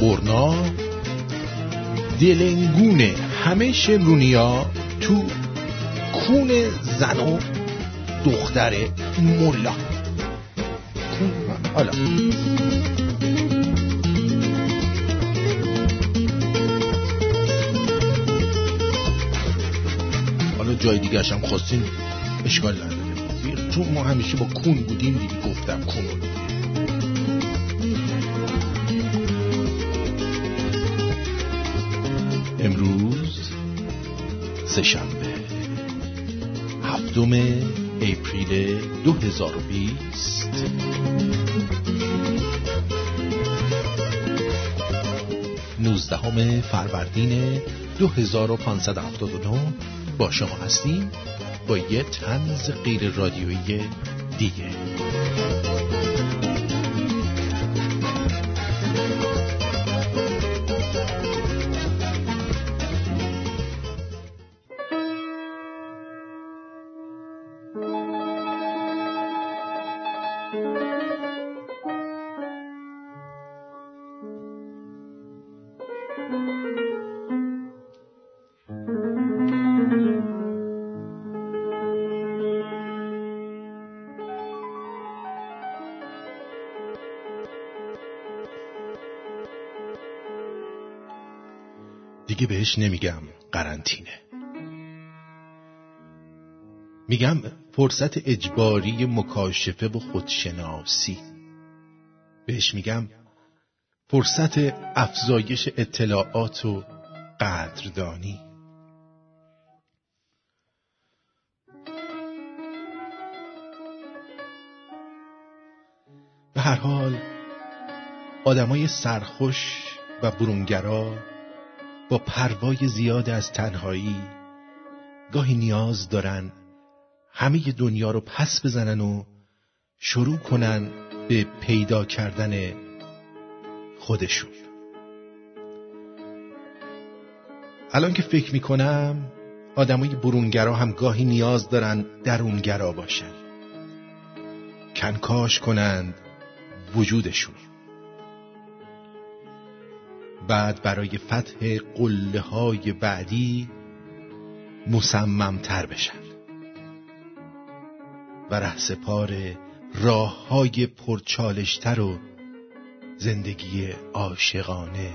برنا دلنگون همه شمرونیا تو کون زن و دختر ملا. حالا. حالا جای دیگه هم خواستین اشکال نداره. چون ما همیشه با کون بودیم دیگه. سهشنبه هفتم اپریل 2020 نوزدهم فروردین 2579 با شما هستیم با یه تنز غیر رادیویی دیگه بهش نمیگم قرنطینه. میگم فرصت اجباری مکاشفه و خودشناسی. بهش میگم فرصت افزایش اطلاعات و قدردانی. به هر حال آدمای سرخوش و برونگرا پروای زیاد از تنهایی گاهی نیاز دارن همه دنیا رو پس بزنن و شروع کنن به پیدا کردن خودشون. الان که فکر می‌کنم آدمای برونگرا هم گاهی نیاز دارن درونگرا باشن. کنکاش کنند وجودشون. بعد برای فتح قله های بعدی مصمم بشن و رهسپار راه های پرچالشتر و زندگی عاشقانه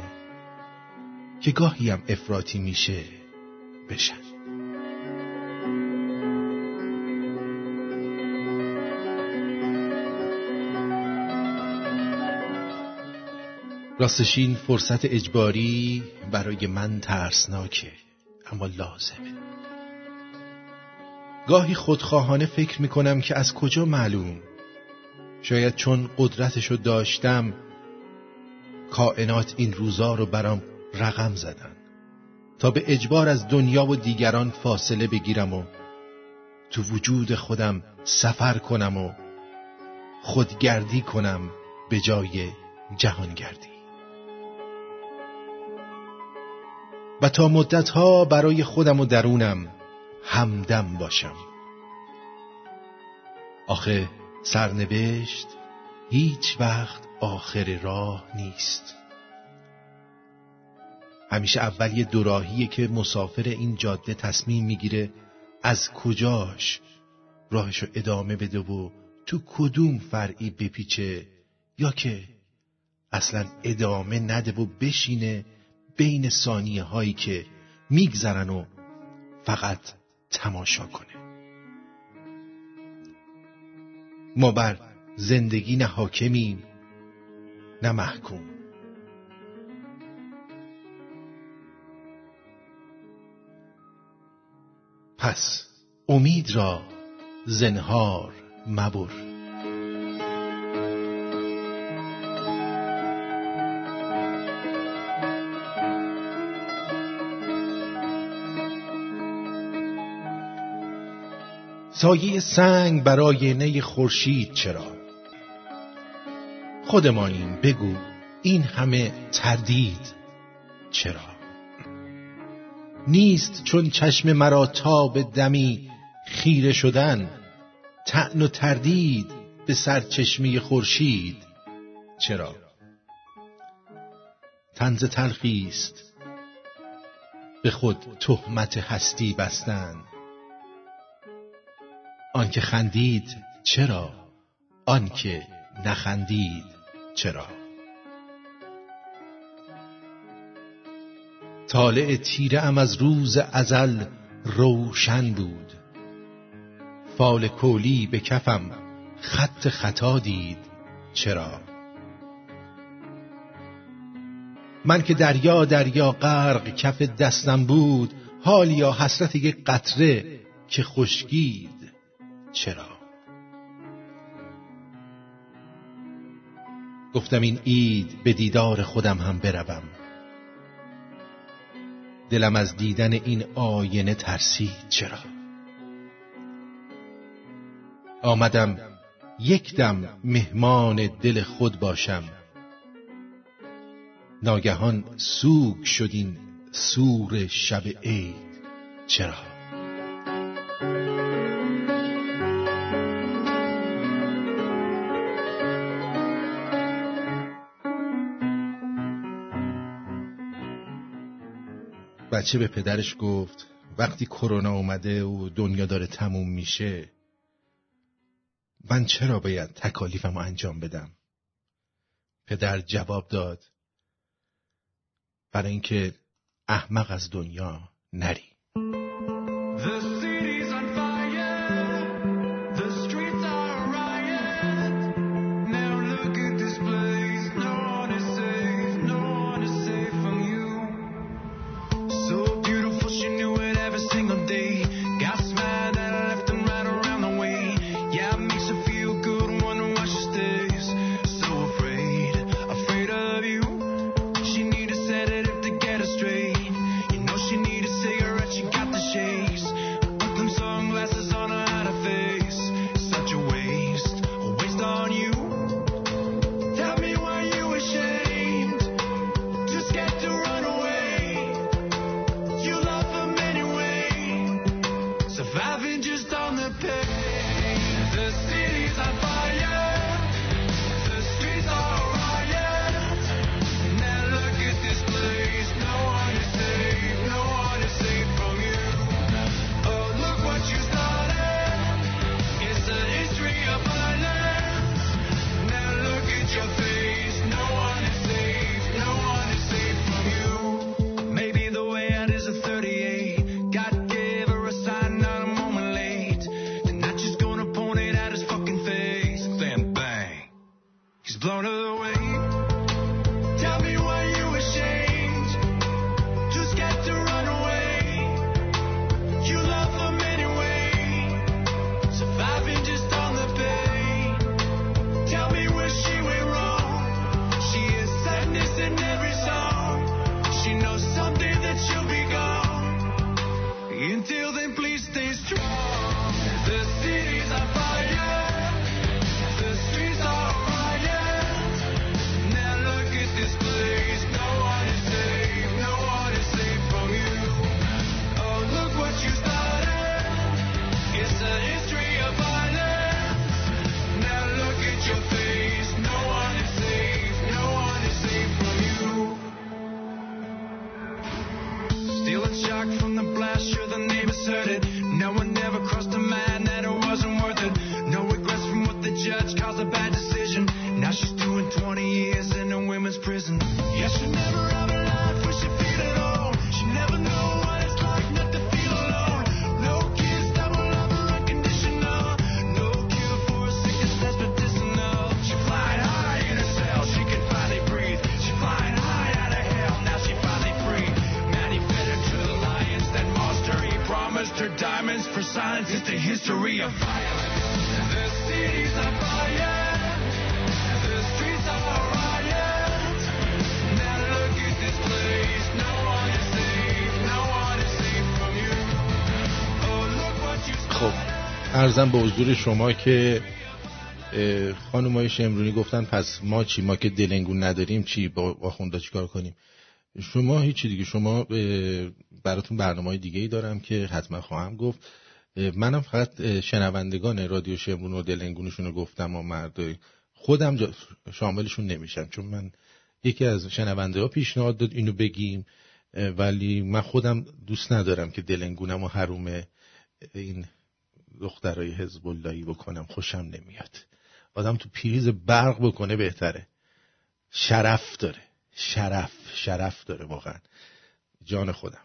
که گاهی هم افراطی میشه بشن. راستشین فرصت اجباری برای من ترسناکه اما لازمه. گاهی خودخواهانه فکر می‌کنم که از کجا معلوم. شاید چون قدرتشو داشتم کائنات این روزا رو برام رقم زدن. تا به اجبار از دنیا و دیگران فاصله بگیرم و تو وجود خودم سفر کنم و خودگردی کنم به جای جهانگردی. و تا مدتها برای خودم و درونم همدم باشم. آخه سرنوشت هیچ وقت آخر راه نیست. همیشه اول یه دوراهیه که مسافر این جاده تصمیم می‌گیره از کجاش راهشو ادامه بده و تو کدوم فرعی بپیچه یا که اصلا ادامه نده و بشینه بین ثانیه هایی که میگذرن و فقط تماشا کنه. ما بر زندگی نه حاکمیم نه محکوم. پس امید را زنهار مبر. سایه سنگ برای نی خورشید چرا؟ خودمانیم بگو این همه تردید چرا؟ نیست چون چشم مرا تاب دمی خیره شدن تعن و تردید به سرچشمه خورشید چرا؟ تنز تلخی است به خود تهمت هستی بستن. آنکه خندید چرا؟ آنکه نخندید چرا؟ طالع تیره ام از روز ازل روشن بود. فال کولی به کفم خط خطا دید چرا؟ من که دریا دریا غرق کف دستم بود حال یا حسرت یک قطره که خشکید چرا؟ گفتم این عید به دیدار خودم هم بروم. دلم از دیدن این آینه ترسید. چرا؟ آمدم یک دم مهمان دل خود باشم. ناگهان سوگ شد این سور شب عید. چرا؟ بچه به پدرش گفت وقتی کرونا اومده و دنیا داره تموم میشه من چرا باید تکالیفم انجام بدم؟ پدر جواب داد برای اینکه احمق از دنیا نری ارزم به حضور شما که های شمرونی گفتن پس ما چی؟ ما که دلنگون نداریم چی؟ با آخوندا چیکار کنیم؟ شما هیچی دیگه. شما براتون برنامه های دیگه ای دارم که حتما خواهم گفت. منم فقط شنوندگان رادیو شمرون و دلنگونشون رو گفتم و مرد خودم شاملشون نمیشم. چون من یکی از شنونده ها پیشنهاد داد اینو بگیم ولی من خودم دوست ندارم که دلنگونم و حروم این دخترای حزب اللهی بکنم خوشم نمیاد. آدم تو پیریز برق بکنه بهتره. شرف داره. شرف شرف داره واقعا. جان خودم.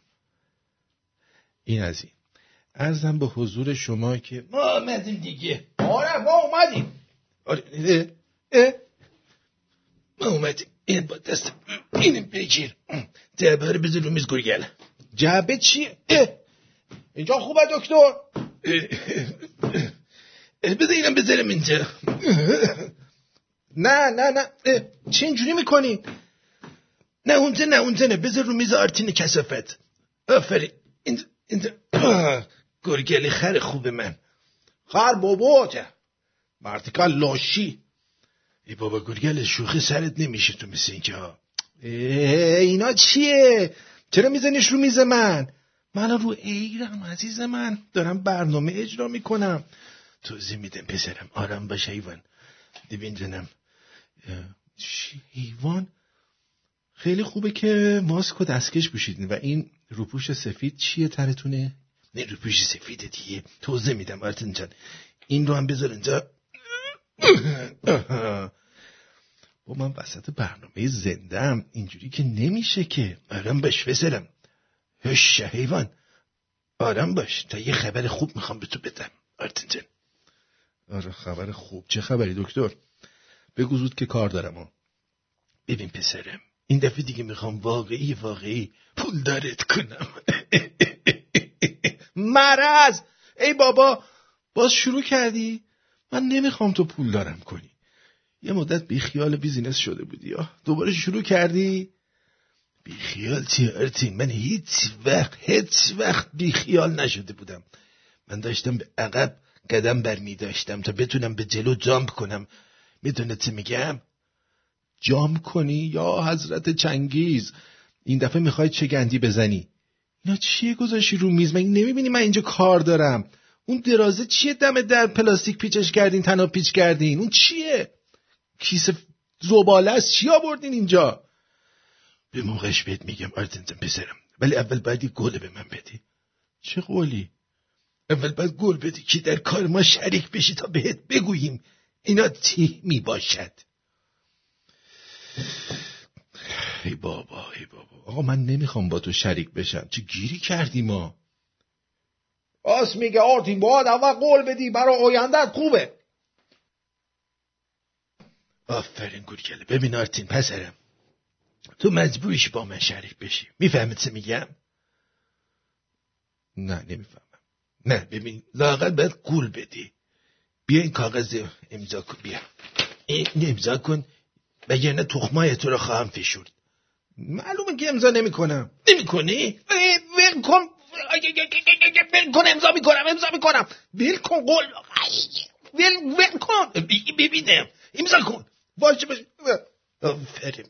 این از این. ارزم به حضور شما که ما آمدیم دیگه. آره ما اومدیم. آره ما اومدیم. این با دست. اینم بگیر. جعبه رو بذار رو میز گرگل جعبه چیه؟ اینجا خوبه دکتر. بذار اینم بذارم اینجا. نه نه نه چه اینجوری می‌کنی؟ نه اونجا نه اونجا نه. بذار رو میز آرتین کسافت آفرین. اینجا اینجا گرگلی خر خوب من. خر بابا مرتکا لاشی. ای بابا گرگل شوخی سرت نمیشه تو مثل اینکه ها. اینا چیه؟ چرا میزنیش رو میز من؟ من رو ایرم عزیز من. دارم برنامه اجرا می‌کنم. توضیح میدم پسرم. آرام باش حیوان. ببین جنم حیوان؟ خیلی خوبه که ماسک و دستکش پوشیدین. و این روپوش سفید چیه ترتونه؟ نه روپوش سفید دیگه. توضیح میدم آرتن جان. این رو هم بذار اینجا. با من وسط برنامه زندم. اینجوری که نمیشه که. آرام باش پسرم. هش حیوان. آرام باش تا یه خبر خوب می‌خوام به تو بدم. آرتن جان. آره خبر خوب. چه خبری دکتر؟ بگو زود که کار دارم. ببین پسرم این دفعه دیگه می‌خوام واقعی واقعی پول دارت کنم. مرز ای بابا باز شروع کردی؟ من نمی‌خوام تو پولدارم کنی. یه مدت بی خیال business شده بودی یا دوباره شروع کردی؟ بی خیال چی من هیچ وقت هیچ وقت بی خیال نشده بودم. من داشتم به عقب قدم برمی داشتم تا بتونم به جلو jump کنم. می‌دونی چی میگم؟ jump کنی یا حضرت چنگیز؟ این دفعه می‌خوای چه گندی بزنی؟ اینا چیه گذاشی رو میز؟ من نمی‌بینی من اینجا کار دارم. اون درازه چیه؟ دم در پلاستیک پیچش کردین تنها پیچ کردین؟ اون چیه؟ کیسه زباله است؟ چی آوردین اینجا؟ به موقعش بهت میگم آرتنزم پسرم. ولی اول بعدی گل به من بدی. چه قولی؟ اول باید گل بدی که در کار ما شریک بشی تا بهت بگوییم اینا چی می باشد ای بابا ای بابا. آقا من نمی‌خوام با تو شریک بشم. چه گیری کردی ما؟ آس میگه آرتین باید اول قول بدی برای آیندت خوبه. آفرین گورگله ببین آرتین پسرم. تو مجبوریش با من شریک بشی. می‌فهمید چه میگم؟ نه نمی‌فهمم. نه ببین لاقل باید قول بدی. بیا این کاغذ امضا کن بیا. این امضا کن. وگرنه تخمای تو رو خواهم فشورد معلومه که امضا نمی‌کنم. نمی‌کنی؟ ول کن. ول کن امضا می‌کنم امضا می‌کنم. ول کن قول. ول ول کن. ببینم. امضا کن. باشه باشه آفرین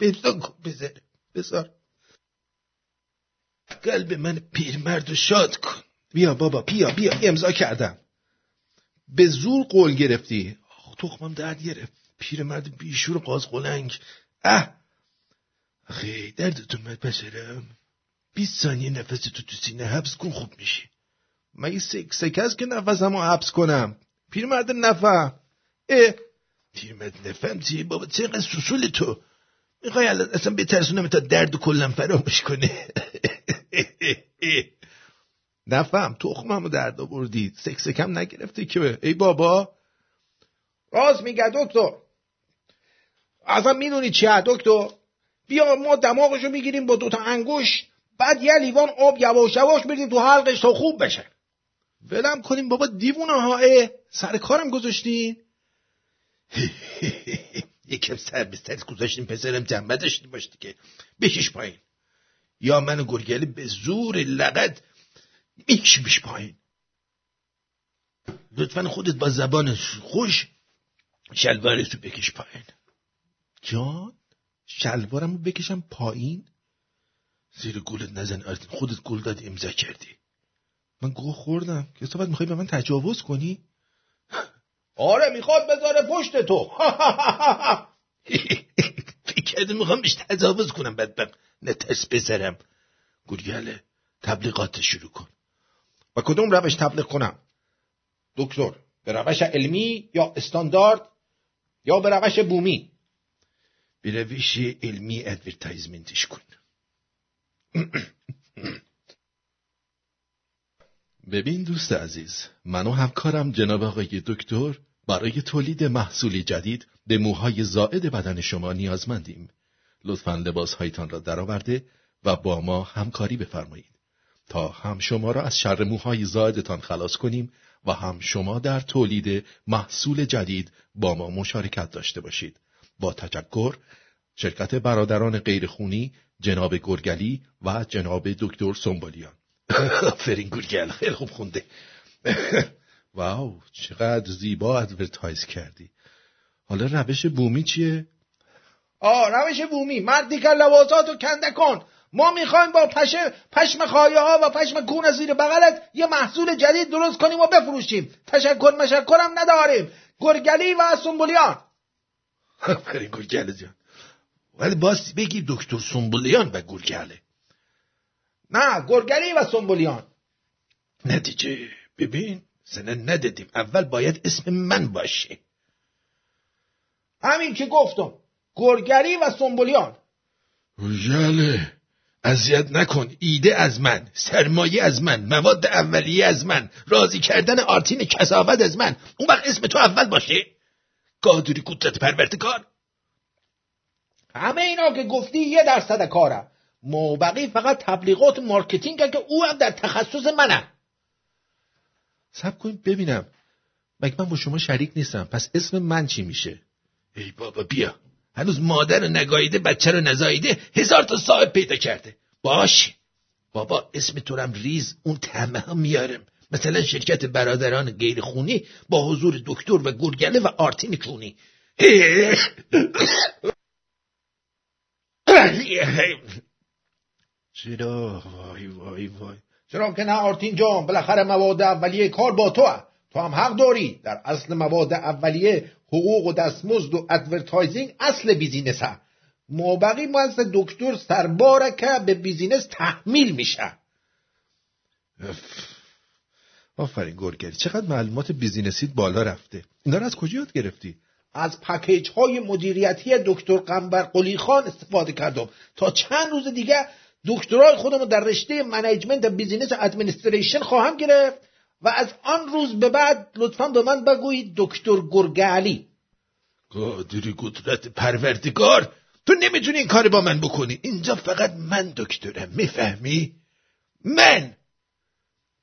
امضا کن بذارم بذار قلب من پیرمرد رو شاد کن بیا بابا بیا بیا امضا کردم به زور قول گرفتی تخمم درد گرفت پیرمرد بیشور قاز قلنگ اه آخه دردت اومد پسرم بیست ثانیه نفس تو تو سینه حبس کن خوب میشی مگه سک سک است که نفسم رو حبس کنم پیرمرد نفهم اه پیرمرد نفهم چیه بابا چقدر سوسول تو می‌خوای اصلا بترسونم تا درد و کلم فراموش کنه نفهم تخمم رو درد آوردی. سک سکم نگرفته که. ای بابا. راز میگه دکتر. اصلا می‌دونی چیه دکتر؟ بیا ما دماغشو می‌گیریم با دوتا انگوش بعد یه لیوان آب یواش یواش میریم تو حلقش تا خوب بشه. ولم کنیم بابا دیوونه ها سر کارم گذاشتین. یکم سر به سر گذاشتیم پسرم جنبه داشتی باشتی که بکش پایین. یا من گرگلی به زور لغت میکشیمش پایین. لطفا خودت با زبان خوش شلوارت رو بکش پایین. جان شلوارم رو بکشم پایین؟ زیر گولت نزن آرتین. خودت گول داد امضا کردی. من گوه خوردم. که تو می‌خوای به من تجاوز کنی؟ آره می‌خواد بذاره پشت تو. کرده می‌خوام بهش تجاوز کنم بدبخت نترس بذارم. گورگله تبلیغات شروع کن. و کدوم روش تبلیغ کنم؟ دکتر به روش علمی یا استاندارد یا به روش بومی؟ به روش علمی ادورتایزمنتش کن. ببین دوست عزیز من و همکارم جناب آقای دکتر برای تولید محصولی جدید به موهای زائد بدن شما نیازمندیم. لطفا لباسهایتان را درآورده و با ما همکاری بفرمایید. تا هم شما را از شر موهای زائدتان خلاص کنیم و هم شما در تولید محصول جدید با ما مشارکت داشته باشید. با تشکر شرکت برادران غیرخونی جناب گرگلی و جناب دکتر سنبالیان فرین گرگل. خیلی خوب خونده. واو چقدر زیبا ادورتایز کردی. حالا روش بومی چیه؟ آه روش بومی. مردی که لوازات رو کنده کن. ما می‌خوایم با پشه پشم خایه ها و پشم کون زیر بغلت یه محصول جدید درست کنیم و بفروشیم. تشکر مشکرم نداریم. گرگلی و سنبولیان. آفرین گرگله جان. ولی باز بگی دکتر سنبولیان و گرگله. نه گرگلی و سنبولیان. نتیجه ببین سنه ندادیم. اول باید اسم من باشه. همین که گفتم گرگری و سنبولیان گرگله اذیت نکن. ایده از من. سرمایه از من. مواد اولیه از من. راضی کردن آرتین کسافت از من. اون وقت اسم تو اول باشه. گادوری قدرت پروردگار همه اینا که گفتی یه درصد کارم. مابقی فقط تبلیغات marketing که او هم در تخصص منه. صبر کنید ببینم. مگه من با شما شریک نیستم. پس اسم من چی میشه؟ ای بابا بیا. هنوز مادر نگاییده بچه رو نزاییده هزار تا صاحب پیدا کرده. باش. بابا اسم تو ریز. اون ته مه هم میارم. مثلا شرکت برادران غیر خونی با حضور دکتر و گرگله و آرتین کونی. چرا؟ وای وای وای. چرا که نه آرتین جان بالاخره مواد اولیه کار با تو تو هم حق داری در اصل مواد اولیه حقوق و دستمزد و advertising اصل business ها. مابقی از دیگه سرباره که به business تحمیل میشه. آفرین گرگری چقدر معلومات business یت بالا رفته. اینا از کجا یاد گرفتی؟ از package های مدیریتی دکتر قنبر قلی خان استفاده کردم. تا چند روز دیگه دکترای خودم رو در رشته management business administration خواهم گرفت و از آن روز به بعد لطفا به من بگویید دکتر گرگعلی قادری قدرت پروردگار تو نمی‌تونی این کار با من بکنی. اینجا فقط من دکترم می‌فهمی؟ من!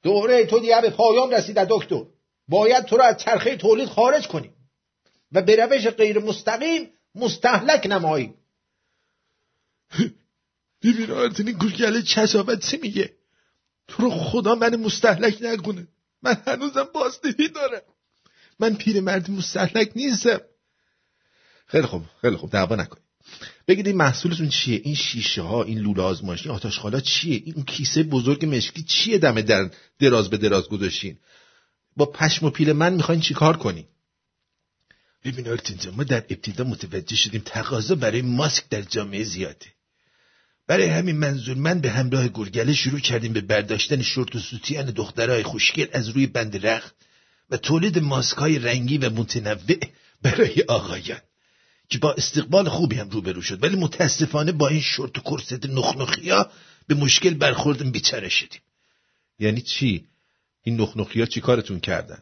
دوره تو دیگه به پایان رسیده دکتر. باید تو رو از چرخه تولید خارج کنیم و به روش غیر مستقیم مستحلک نماییم. ببین آرتین گوشگله چسابت چی میگه؟ تو رو خدا من مستحلک نکنه. من هنوزم بازدهی دارم. من پیرمرد مستحلک نیستم. خیلی خوب خیلی خوب. دعوا نکنید. بگید این محصولتون چیه؟ این شیشه ها این لوله آزمایشی آتش خالا چیه؟ این کیسه بزرگ مشکی چیه دمه در دراز به دراز گذاشتین؟ با پشم و پیل من می‌خواین چیکار کنین؟ ببین آرتین ما در ابتدا متوجه شدیم تقاضا برای ماسک در جامعه زیاده. برای همین منظور من به همراه گرگله شروع کردیم به برداشتن شورت و سوتیان دخترای خوشگل از روی بند رخت و تولید ماسکهای رنگی و متنوع برای آقایان که با استقبال خوبی هم روبرو شد. ولی متاسفانه با این شورت و کرست نخنخیا به مشکل برخوردیم بیچاره شدیم. یعنی چی؟ این نخنخیا چی کارتون کردن؟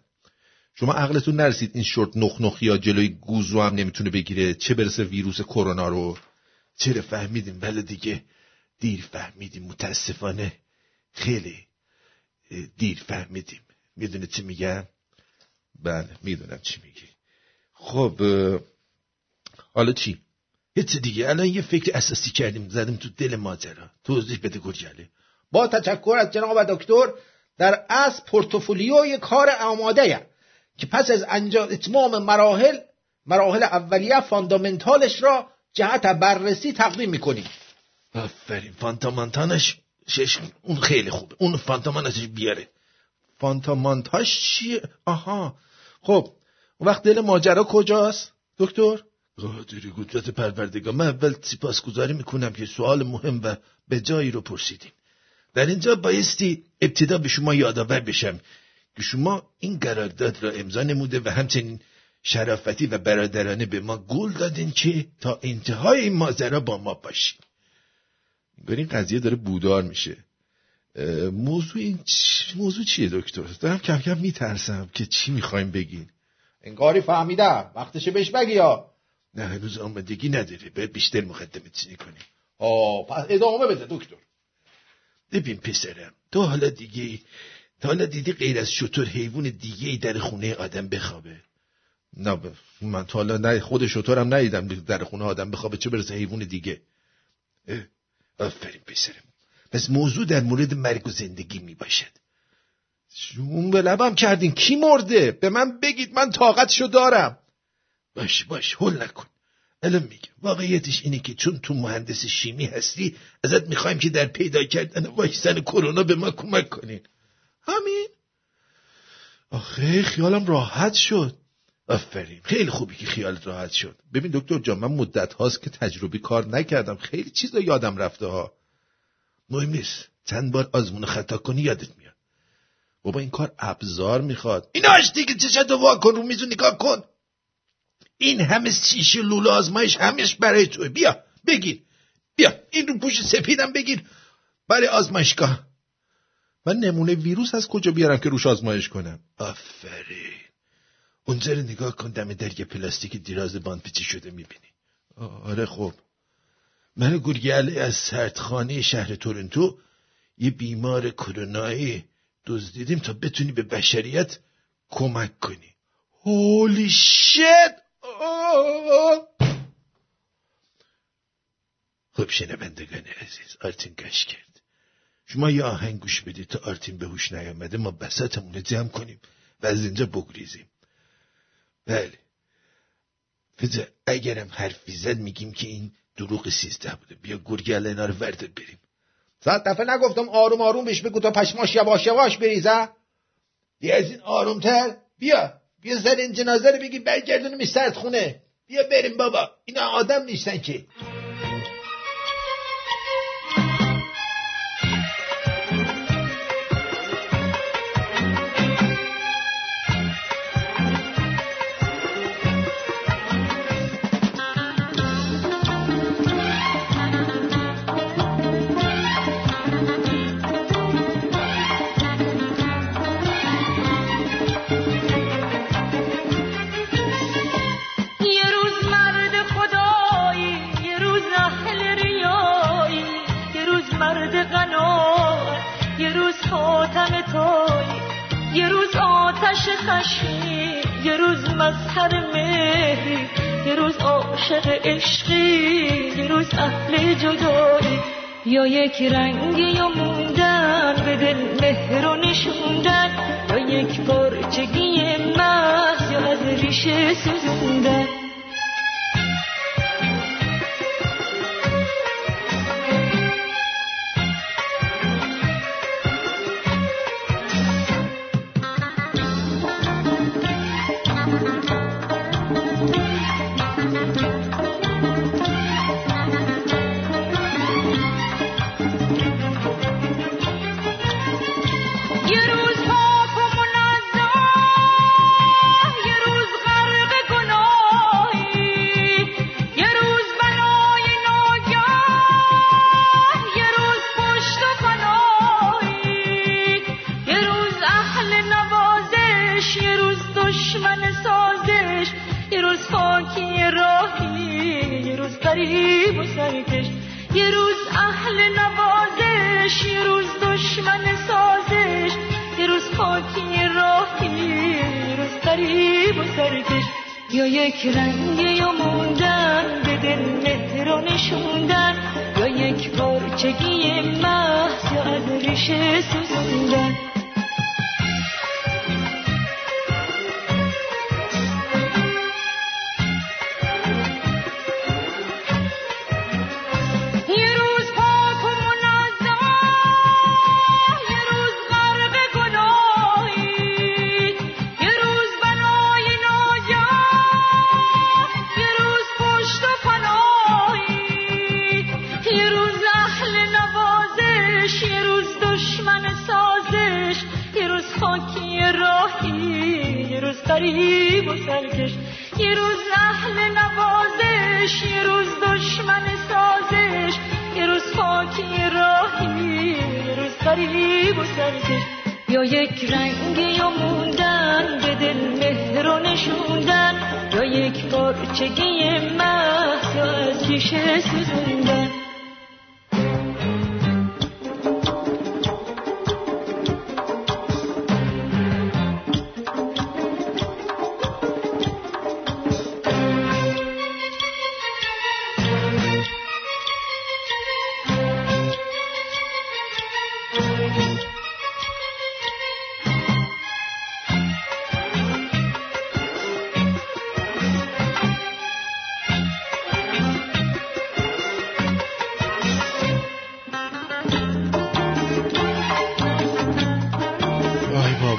شما عقلتون نرسید این شورت نخنخیا جلوی گوزو هم نمی‌تونه بگیره؟ چه برسه ویروس کرونا رو؟ چرا فهمیدیم؟ ولی دیگه. دیر فهمیدیم متاسفانه خیلی دیر فهمیدیم می‌دونه چی میگم؟ بله می‌دونم چی میگی. خب حالا چی؟ هیچ دیگه؟ الان یه فکر اساسی کردیم زدیم تو دل ماجرا. توضیح بده گرجله با تشکر از جناب دکتر در از پورتفولیوی کار آماده که پس از انجام اتمام مراحل مراحل اولیه فاندامنتالش را جهت بررسی تقدیم می‌کنیم. آفرین. فانتامانتانش شش اون خیلی خوبه. اون فانتامانش بیاره. فانتامانتاش چیه؟ آها. خب اون وقت دل ماجرا کجاست؟ دکتر؟ قادری قدرت پروردگار. من اول سپاسگزاری می‌کنم که سوال مهم و به جایی رو پرسیدیم در اینجا بایستی ابتدا به شما یادآور بشم که شما این قرارداد را امضا نموده و همچنین شرافتی و برادرانه به ما گول دادین که تا انتهای این ماجرا با ما باشین. انگار این قضیه داره بودار میشه. موضوع این موضوع چیه دکتر؟ دارم کم کم میترسم که چی می‌خوایم بگین. انگاری فهمیدم. وقتشه بهش بگی یا نه هنوز آمدگی نداره باید بیشتر مقدمه چینی کنیم. آه پس ادامه بده دکتر. ببین پسرم تو حالا دیگه تا حالا دیدی غیر از شطور حیوان دیگه در خونه آدم بخوابه؟ نه من تا حالا نه خود شطورم ندیدم در خونه آدم بخوابه چه برسه حیوان دیگه؟ آفرین پسرم. پس موضوع در مورد مرگ و زندگی می باشد شون به لبم کردین. کی مرده؟ به من بگید. من طاقتشو دارم. باش باش. هل نکن. الان میگم. واقعیتش اینه که چون تو مهندس شیمی هستی ازت می‌خوایم که در پیدا کردن واکسن کرونا به ما کمک کنین. همین. آخه خیالم راحت شد. آفرین. خیلی خوبی که خیالت راحت شد. ببین دکتر جان من مدت هاست که تجربی کار نکردم. خیلی چیزا یادم رفته ها. مهم نیست. چند بار آزمون خطا کنی یادت میاد. بابا این کار ابزار می‌خواد. ایناش دیگه چشت وا کن رو میزو نگاه کن. این همه شیشه لوله آزمایش همش برای توی بیا بگیر. بیا این رو پوش سپیدم بگیر. برای آزمایشگاه. من نمونه ویروس از کجا بیارم که روش آزمایش کنم؟ آفرین. اونجا رو نگاه کن دم درگ پلاستیک دیراز پیچی شده می‌بینی. آره خب. من گرگله از سردخانه شهر تورنتو یه بیمار کرونایی دزدیدیم تا بتونی به بشریت کمک کنی. هولی شت خب شنوندگان عزیز آرتین گشت کرد. شما یه آهنگ گوش بدید تا آرتین به هوش نیامده ما بساتمون جمع کنیم و از اینجا بگریزیم. بله. فضا اگرم حرفی زد میگیم که این دروغ سیزده بوده. بیا گرگل اینا رو وردت بریم. صد دفعه نگفتم آروم آروم بهش بگو تا پشماش یواش یواش بریزه. بیا از این آرومتر. بیا بیا زن این جنازه رو بگی برگردونیم سرد خونه بیا بریم بابا. اینا آدم نیستن که. یا یک رنگ یا موندن به دل مهر و نشوندن. یا یک پرچگی محض یا از ریشه سوزوندن.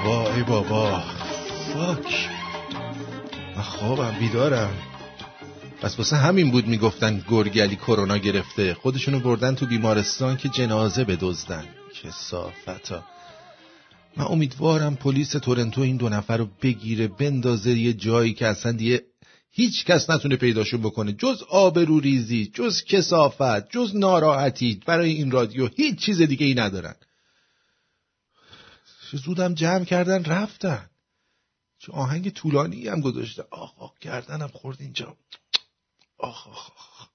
بابا بابا. فاک. من خوابم بیدارم. پس واسه همین بود می‌گفتن گرگلی کرونا گرفته. خودشونو بردن تو بیمارستان که جنازه بدزدن. کسافتا. من امیدوارم پلیس تورنتو این دو نفر رو بگیره بندازه یه جایی که اصلا دیگه هیچ کس نتونه پیداشون بکنه. جز آبرو ریزی جز کسافت جز ناراحتی. برای این رادیو هیچ چیز دیگه ای ندارن. چه زودم جمع کردن رفتن. چه آهنگ طولانی هم گذاشته. آخ آخ گردنم خورد اینجا. آخ آخ آخ.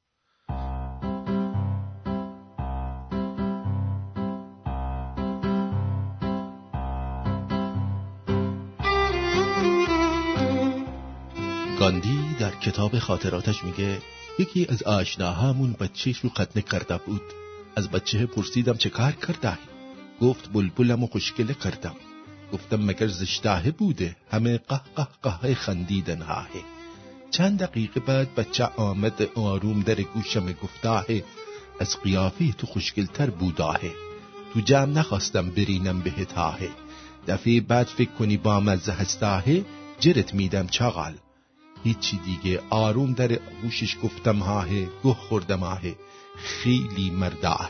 گاندی در کتاب خاطراتش میگه یکی از آشناهامون بچهش رو قتل کرده بود. از بچه پرسیدم چه کار کرده؟ گفت بلبلم و خوشگله کردم. گفتم مگر زشتاه بوده؟ همه قه قه قه خندیدن هاه چند دقیقه بعد بچه آمد آروم در گوشم گفتاه از قیافه تو خوشگلتر بوداه تو جمع نخواستم برینم به تاه دفعه بعد فکر کنی با مزه هستاه جرت میدم چغال هیچی دیگه آروم در گوشش گفتم هاه گه خوردم آه خیلی مرداه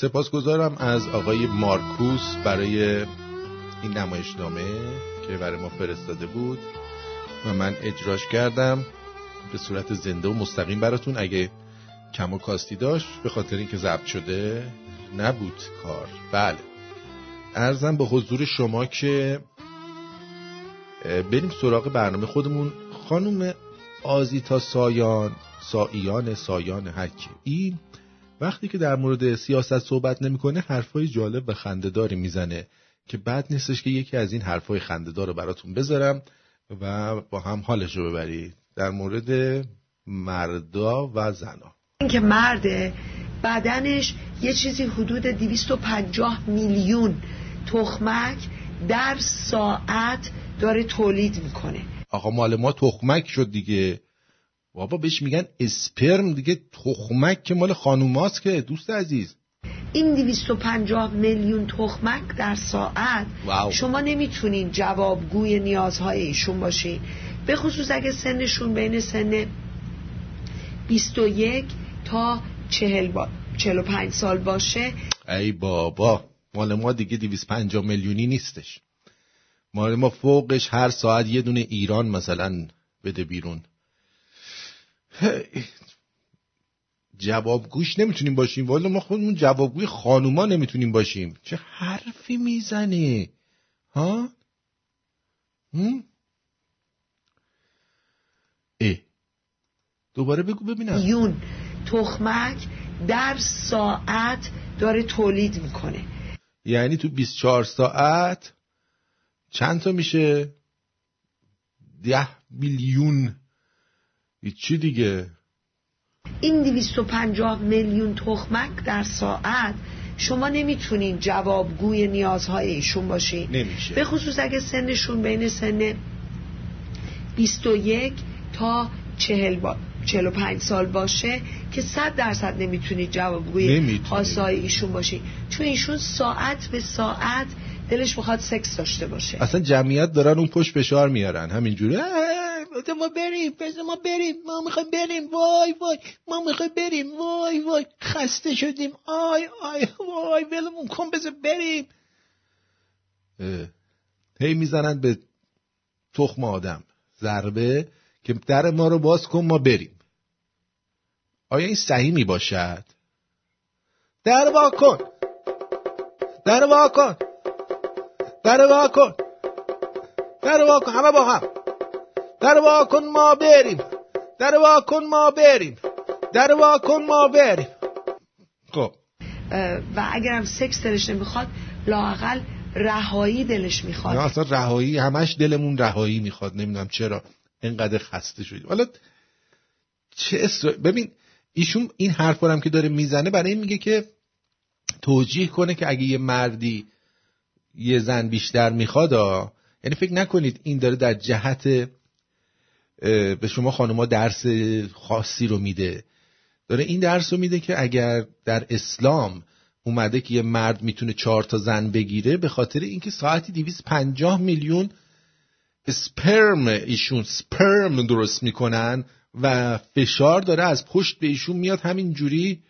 سپاسگزارم از آقای مارکوس برای این نمایشنامه که برای ما فرستاده بود و من اجراش کردم. به صورت زنده و مستقیم براتون اگه کم و کاستی داشت به خاطر اینکه ضبط شده نبود کار. بله. ارزم به حضور شما که بریم سراغ برنامه خودمون. خانم آزیتا سایان سایان سایان هرکی این وقتی که در مورد سیاست صحبت نمی‌کنه حرفای جالب و خندهداری می‌زنه که بد نیستش که یکی از این حرفای خندهدار رو براتون بذارم و با هم حالش رو ببرید. در مورد مردا و زنا. اینکه مرد بدنش یه چیزی حدود 250 میلیون تخمک در ساعت داره تولید می‌کنه. آقا مال ما تخمک شد دیگه. بابا بهش میگن اسپرم دیگه تخمک که مال خانوماست که دوست عزیز این 250 میلیون تخمک در ساعت واو. شما نمی‌تونین جوابگوی نیازهای ایشون باشین به خصوص اگه سنشون بین سن 21 تا 40 با... 45 سال باشه ای بابا مال ما دیگه 250 میلیونی نیستش مال ما فوقش هر ساعت یه دونه ایران مثلا بده بیرون. جوابگوش نمی‌تونیم باشیم. والا ما خودمون جوابگوی خانوما نمی‌تونیم باشیم. چه حرفی می‌زنه ها؟ اه دوباره بگو ببینم. میلیون تخمک در ساعت داره تولید می‌کنه. یعنی تو 24 ساعت چند تا میشه؟ ده میلیون چی دیگه؟ این 250 میلیون تخمک در ساعت شما نمی‌تونین جوابگوی نیازهای ایشون باشین. نمیشه. به خصوص اگه سنشون بین سن 21 تا 40 با 45 سال باشه که 100 درصد نمی‌تونید جوابگوی نمی‌تونید. خواسته های ایشون باشی چون ایشون ساعت به ساعت دلش می‌خواد سکس داشته باشه. اصلا جمعیت دارن اون پشت فشار میارن. همینجوری. بذار ما بریم بذار ما بریم. ما می‌خوایم بریم. وای وای. ما می‌خوایم بریم. وای وای. خسته شدیم. آی آی وای. ولمون کن بذار بریم. هی می‌زنن به تخم آدم. ضربه که در ما رو باز کن ما بریم. آیا این صحیح می باشد در وا کن. در وا کن. در وا کن. در وا کن. همه با هم. در وا کن ما بریم. در وا کن ما بریم. در وا کن ما بریم. خب. و اگرم سکس دلش نمی‌خواد لاقل رهایی دلش نه می‌خواد اصلا رهایی همش دلمون رهایی می‌خواد. نمی‌دونم چرا. اینقدر خسته شدیم. حالا چه اسرا... ببین ایشون این حرف هم که داره می‌زنه برای این میگه که توجیه کنه که اگه یه مردی یه زن بیشتر می‌خواد یعنی فکر نکنید این داره در جهت به شما خانوما درس خاصی رو میده. داره این درس رو میده که اگر در اسلام اومده که یه مرد می‌تونه چهار تا زن بگیره به خاطر اینکه ساعتی 250 میلیون اسپرم ایشون سپرم درست می‌کنن و فشار داره از پشت به ایشون میاد همین جوری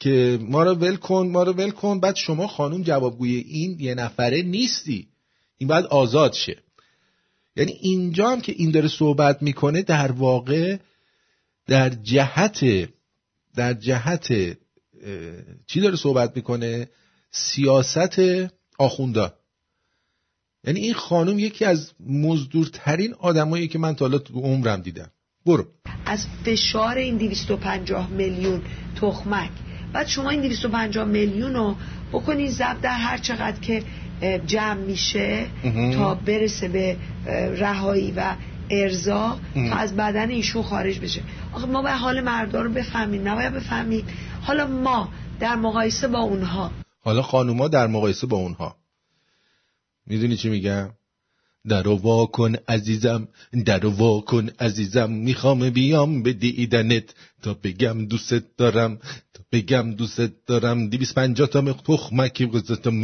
که ما رو ول کن ما رو ول کن. بعد شما خانم جوابگوی این یه نفره نیستی. این باید آزاد شه. یعنی اینجا هم که این داره صحبت می‌کنه در واقع در جهت در جهت چی داره صحبت می‌کنه؟ سیاست آخوندا یعنی این خانم یکی از مزدورترین آدمایی که من تا حالا تو عمرم دیدم. برو. از فشار این 250 میلیون تخمک. بعد شما این 250 میلیون رو بکنین ضرب در هر چقدر که جمع میشه. تا برسه به رهایی و ارزا. تا از بدن ایشون خارج بشه. آخه ما به حال مردا رو بفهمیم نباید بفهمیم. حالا ما در مقایسه با اونها. حالا خانوما در مقایسه با اونها. می‌دونی چی میگم؟ در وا کن عزیزم در وا کن عزیزم. می‌خوام بیام به دیدنت تا بگم دوست دارم. بگم دوست دارم دیویس پنجاه تا تخمکی گذاشتم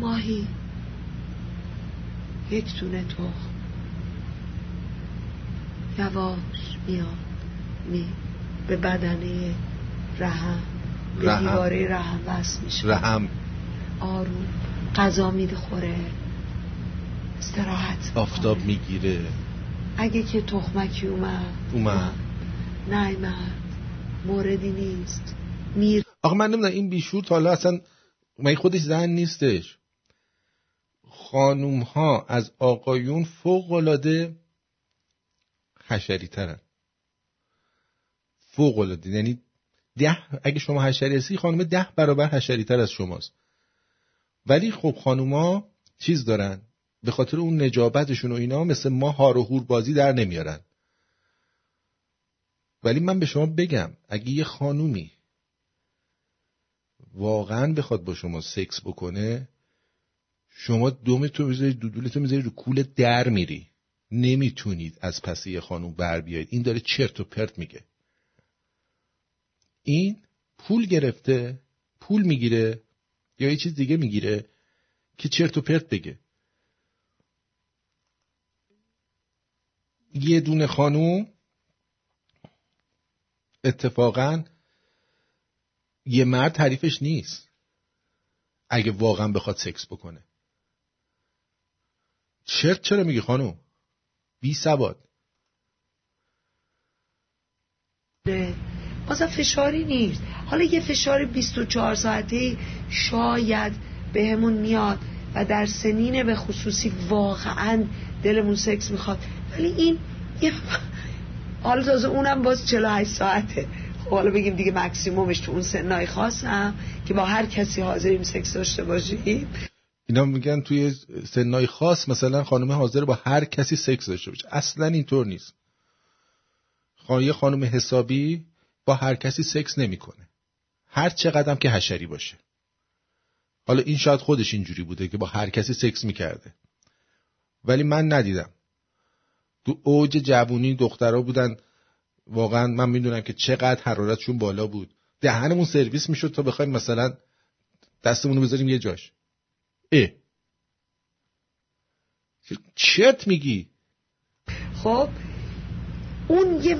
ماهی. یک دونه تخم. یواش میاد. می به بدنه رحم. به رحم. دیواره رحم وصل میشه. رحم. آروم. غذا می‌خوره. استراحت آفتاب. می‌گیره. اگه که تخمکی اومد. اومد. نیمد موردی نیست. میر آخه من نمی‌دونم این بیشور تا حالا اصلا من خودش زن نیستش؟ خانوم ها از آقایون فوق العاده حشری ترن فوق العاده یعنی ده اگه شما حشری هستی خانم ده برابر حشری تر از شماست. ولی خب خانوما چیز دارن به خاطر اون نجابتشون و اینا مثل ما هار و هور بازی در نمیارن. ولی من به شما بگم اگه یه خانومی واقعا بخواد با شما سکس بکنه شما دومتو می‌ذاری دودولتو می‌ذاری رو کول در میری. نمی‌تونید از پس یه خانوم بر بیاید. این داره چرت و پرت میگه. این پول گرفته پول می‌گیره یا یه چیز دیگه می‌گیره که چرت و پرت بگه. یه دونه خانوم اتفاقا یه مرد تعریفش نیست. اگه واقعا بخواد سکس بکنه. چرت چرا میگی خانوم؟ بی سواد. بازم فشاری نیست. حالا یه فشار 24 ساعته شاید بهمون میاد و در سنین به خصوصی واقعا دلمون سکس می‌خواد. ولی این یه حالا تازه اونم باز 48 ساعته. خب حالا بگیم دیگه مکسیمومش تو اون سنای خاصم که با هر کسی حاضریم سکس داشته باشیم. اینا میگن توی سنای خاص مثلا خانم حاضر با هر کسی سکس داشته باشه. اصلا اینطور نیست. یه خانم حسابی با هر کسی سکس نمی‌کنه. هر چقدر که حشری باشه. حالا این شاید خودش اینجوری بوده که با هر کسی سکس می‌کرده. ولی من ندیدم. تو اوج جوونی دخترها بودن. واقعا من می‌دونم که چقدر حرارتشون بالا بود. دهنمون سرویس می‌شد تا بخوایم مثلا دستمون رو بذاریم یه جاش. اه. چت میگی؟ خب اون یه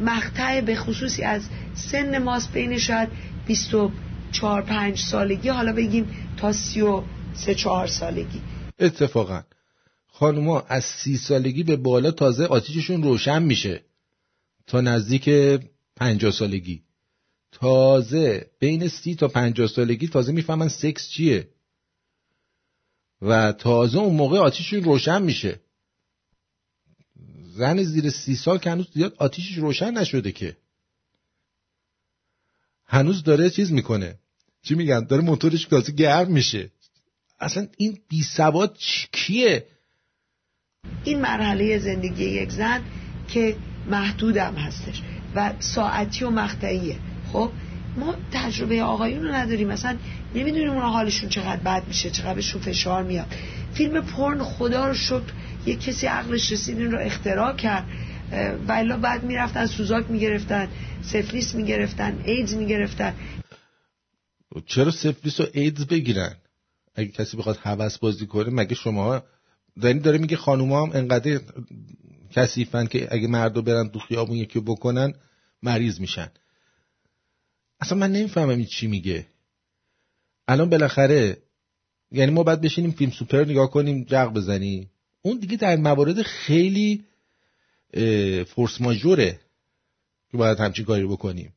مقطع به خصوصی از سن ماست بین شاید 24 5 سالگی حالا بگیم تا 33 4 سالگی. اتفاقا. خانوما از سی سالگی به بالا تازه آتیششون روشن میشه. تا نزدیک 50 سالگی. تازه بین سی تا 50 سالگی تازه می‌فهمن سکس چیه. و تازه اون موقع آتیششون روشن میشه. زن زیر سی سال که هنوز زیاد آتیشش روشن نشده که. هنوز داره چیز می‌کنه. چی میگن؟ داره موتورش تازه گرم میشه. اصلا این بی سواد کیه؟ این مرحله زندگی یک زن که محدودم هستش و ساعتی و مقطعیه. خب ما تجربه آقایون رو نداریم. مثلا نمی‌دونیم اون حالشون چقدر بد میشه چقدر بهشون فشار میاد. فیلم پرن خدا رو شکر یه کسی عقلش رسید این رو اختراع کرد. و الا بعد می‌رفتن سوزاک می‌گرفتن سفلیس می‌گرفتن ایدز می‌گرفتن. چرا سفلیس و ایدز بگیرن؟ اگه کسی بخواد حوس بازی کنه مگه شما داری داره میگه خانوما هم انقدر کثیفن که اگه مردو برن تو خیابون یکی بکنن مریض میشن. اصلا من نمی‌فهمم این چی میگه. الان بالاخره یعنی ما باید بشینیم فیلم سوپر نگاه کنیم جق بزنیم. اون دیگه در موارد خیلی force majeure ه که باید همچین کاری بکنیم.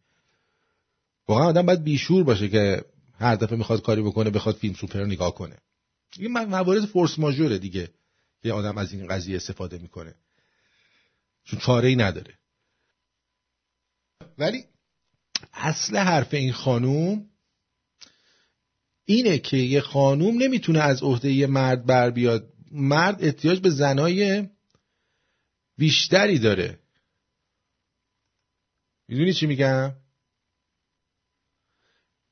واقعا آدم باید بیشعور باشه که هر دفعه می‌خواد کاری بکنه بخواد فیلم سوپر نگاه کنه. این موارد force majeure ه دیگه. یه آدم از این قضیه استفاده می‌کنه. چون چاره ای نداره. ولی اصل حرف این خانوم اینه که یه خانوم نمی‌تونه از عهده یه مرد بر بیاد. مرد احتیاج به زنای بیشتری داره. می‌دونی چی میگم؟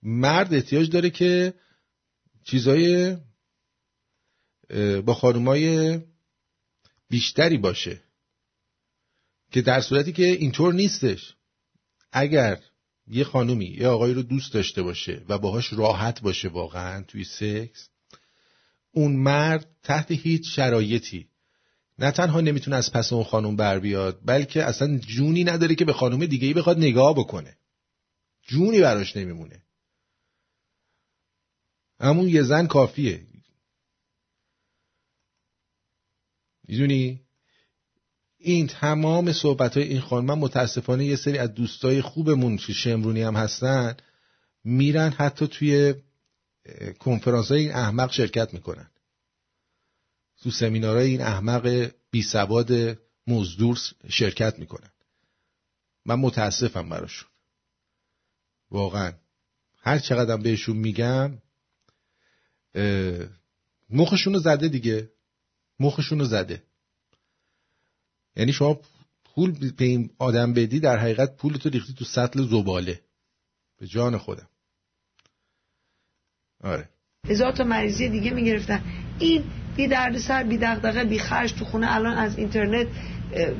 مرد احتیاج داره که چیزای با خانومای بیشتری باشه. که در صورتی که اینطور نیستش. اگر یه خانومی یه آقایی رو دوست داشته باشه و باهاش راحت باشه واقعا توی سکس اون مرد تحت هیچ شرایطی نه تنها نمی‌تونه از پس اون خانوم بر بیاد بلکه اصلا جونی نداره که به خانوم دیگه ای بخواد نگاه بکنه. جونی براش نمیمونه. همون یه زن کافیه. می‌دونی؟ این تمام صحبت های این خانم متاسفانه یه سری از دوستای خوبمون که شمرونی هم هستن میرن حتی توی کنفرانس های این احمق شرکت می‌کنن. تو سمینارهای این احمق بی سواد مزدور شرکت می‌کنن. من متاسفم براشون. واقعا. هر چقدر بهشون میگم مخشون رو زده دیگه. مخشون رو زده. یعنی شما پول به این آدم بدی در حقیقت پولتو ریختی تو سطل زباله. به جان خودم. آره. هزار تا مریضی دیگه می‌گرفتن. این بی درد سر بی دغدغه بی خرج تو خونه الان از اینترنت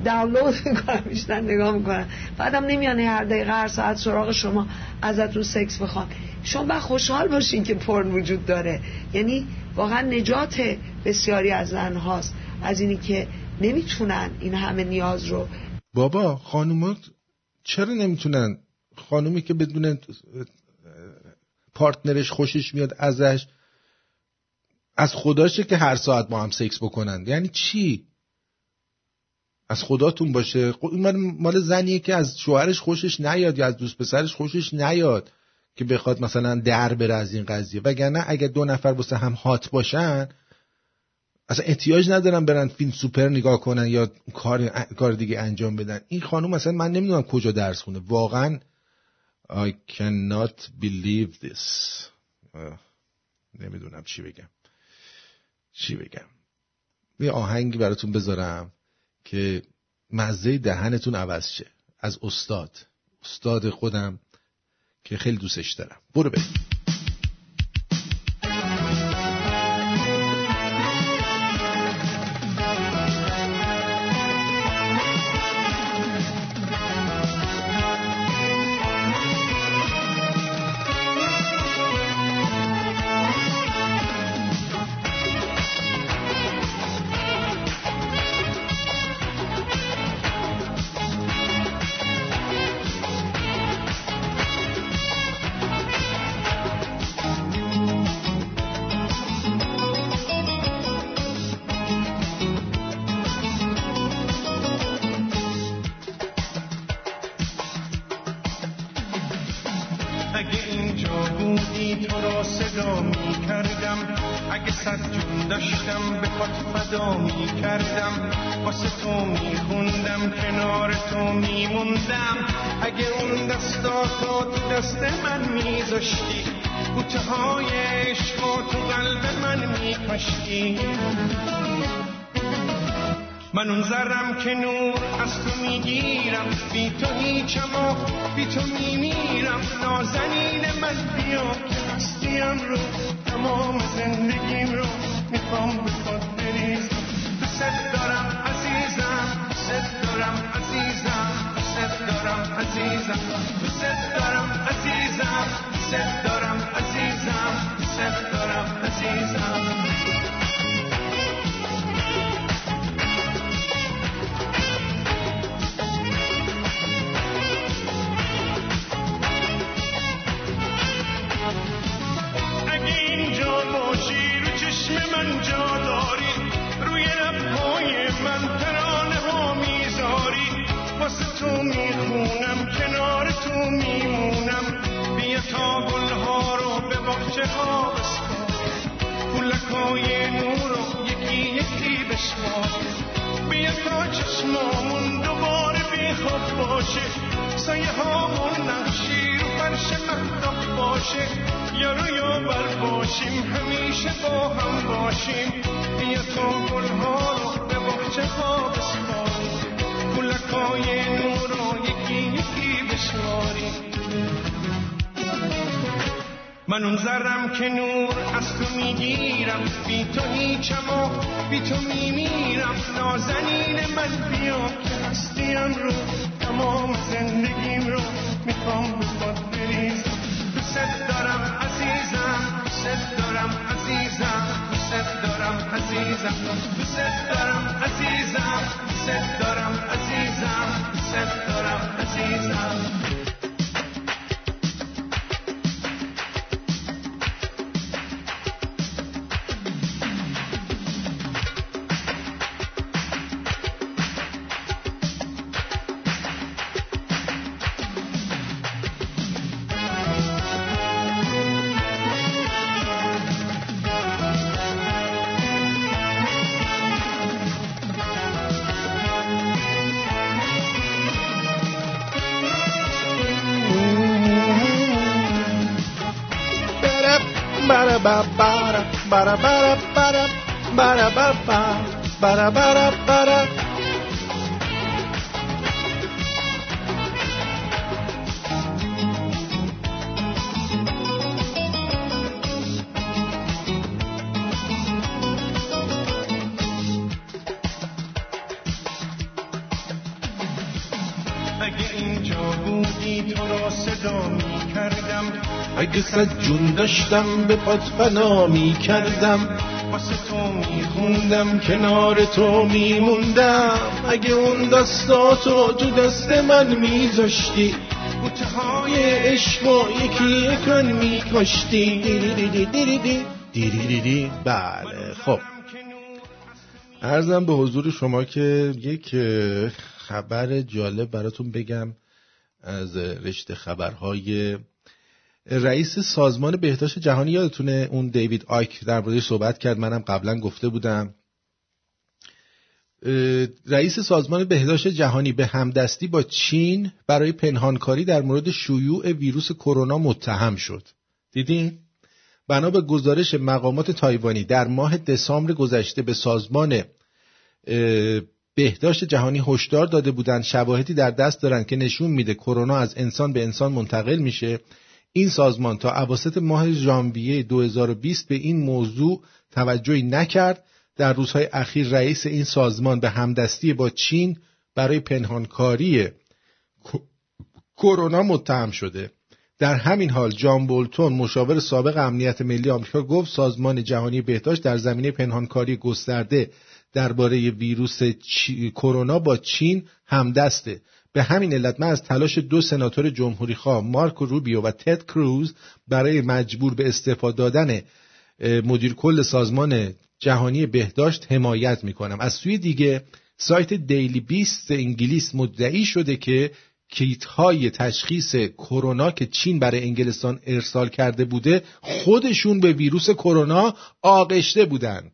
دانلود می‌کنن میشنن نگاه می‌کنن بعدم نمیان هر دقیقه هر ساعت سراغ شما ازتون سکس بخوان. شما با خوشحال باشین که پرن وجود داره. یعنی واقعا نجات بسیاری از زن هاست. از اینی که نمی‌تونن این همه نیاز رو بابا خانومات چرا نمی‌تونن؟ خانومی که بدون پارتنرش خوشش میاد ازش از خداشه که هر ساعت با هم سکس بکنن. یعنی چی؟ از خداتون باشه. این مال زنیه که از شوهرش خوشش نیاد یا از دوست پسرش خوشش نیاد که بخواد مثلا در بره از این قضیه. وگرنه اگه دو نفر واسه هم هات باشن اصلا احتیاج ندارن برن فیلم سوپر نگاه کنن یا کار کار دیگه انجام بدن. این خانم مثلا من نمی‌دونم کجا درس خونه واقعا I cannot believe this. نمی‌دونم چی بگم. چی بگم؟ یه آهنگی براتون بذارم که مزه دهنتون عوض شه. از استاد. استاد خودم که خیلی دوستش دارم. برو بریم. می‌گیرم. بی تو هیچم و بی تو میمیرم. نازنین من بیا. که هستیم رو تمام زندگیم رو می‌خوام به خود بریزم. دوست دارم عزیزم دوست دارم عزیزم دوست دارم عزیزم. دوست دارم عزیزم دوست دارم عزیزم دوست دارم عزیزم. واسه تو می‌خونم کنار تو میمونم. بیا تا گلها رو به باغچه ها پولکای نور رو یکی یکی بشمار بیا تا چشمامون دوباره بیخواب باشه. سایه هامون نقشی رو فرش افتاب باشه. یارو یا بر باشیم همیشه با هم باشیم. بیا تا گلها رو به باغچه ها حرفای تو یکی یکی بشماری. من اون ذرم که نور از تو می‌گیرم. بی تو هیچم و بی تو میمیرم. نازنین من بیا که هستیم رو. تمام زندگیم رو می‌خوام به باد بریزم. دوست دارم عزیزم. دوست دارم عزیزم. دوست دارم عزیزم. دوست دارم عزیزم. Se dorom, azizam, se azizam. برا برا برا اینجا بودی تو را صدا می کردم اگه صد جون داشتم به پات فنا می کردم خوندم کنار تو میموندم. اگه اون دستاتو تو دست من میذاشتی بوته های عشق و یکی یکن میکاشتی. دیری دیری دیری بله خب. ارزم به حضور شما که یک خبر جالب براتون بگم از رشته خبرهای رئیس سازمان بهداشت جهانی یادتونه اون دیوید آیک در صحبت کرد منم قبلا گفته بودم. رئیس سازمان بهداشت جهانی به همدستی با چین برای پنهانکاری در مورد شیوع ویروس کرونا متهم شد. دیدین؟ بنا به گزارش مقامات تایوانی در ماه دسامبر گذشته به سازمان بهداشت جهانی هشدار داده بودند شواهدی در دست دارند که نشون میده کرونا از انسان به انسان منتقل میشه. این سازمان تا اواسط ماه ژانویه 2020 به این موضوع توجهی نکرد. در روزهای اخیر رئیس این سازمان به همدستی با چین برای پنهانکاری کرونا متهم شده. در همین حال جان بولتون مشاور سابق امنیت ملی آمریکا گفت سازمان جهانی بهداشت در زمینه پنهانکاری گسترده درباره ویروس کرونا با چین همدسته. به همین علت من از تلاش دو سناتور جمهوری خواه مارک روبیو و تد کروز برای مجبور به استعفا دادن مدیر کل سازمان جهانی بهداشت حمایت می‌کنم. از سوی دیگه سایت دیلی بیست انگلیس مدعی شده که کیت های تشخیص کرونا که چین برای انگلستان ارسال کرده بوده خودشون به ویروس کرونا آغشته بودن.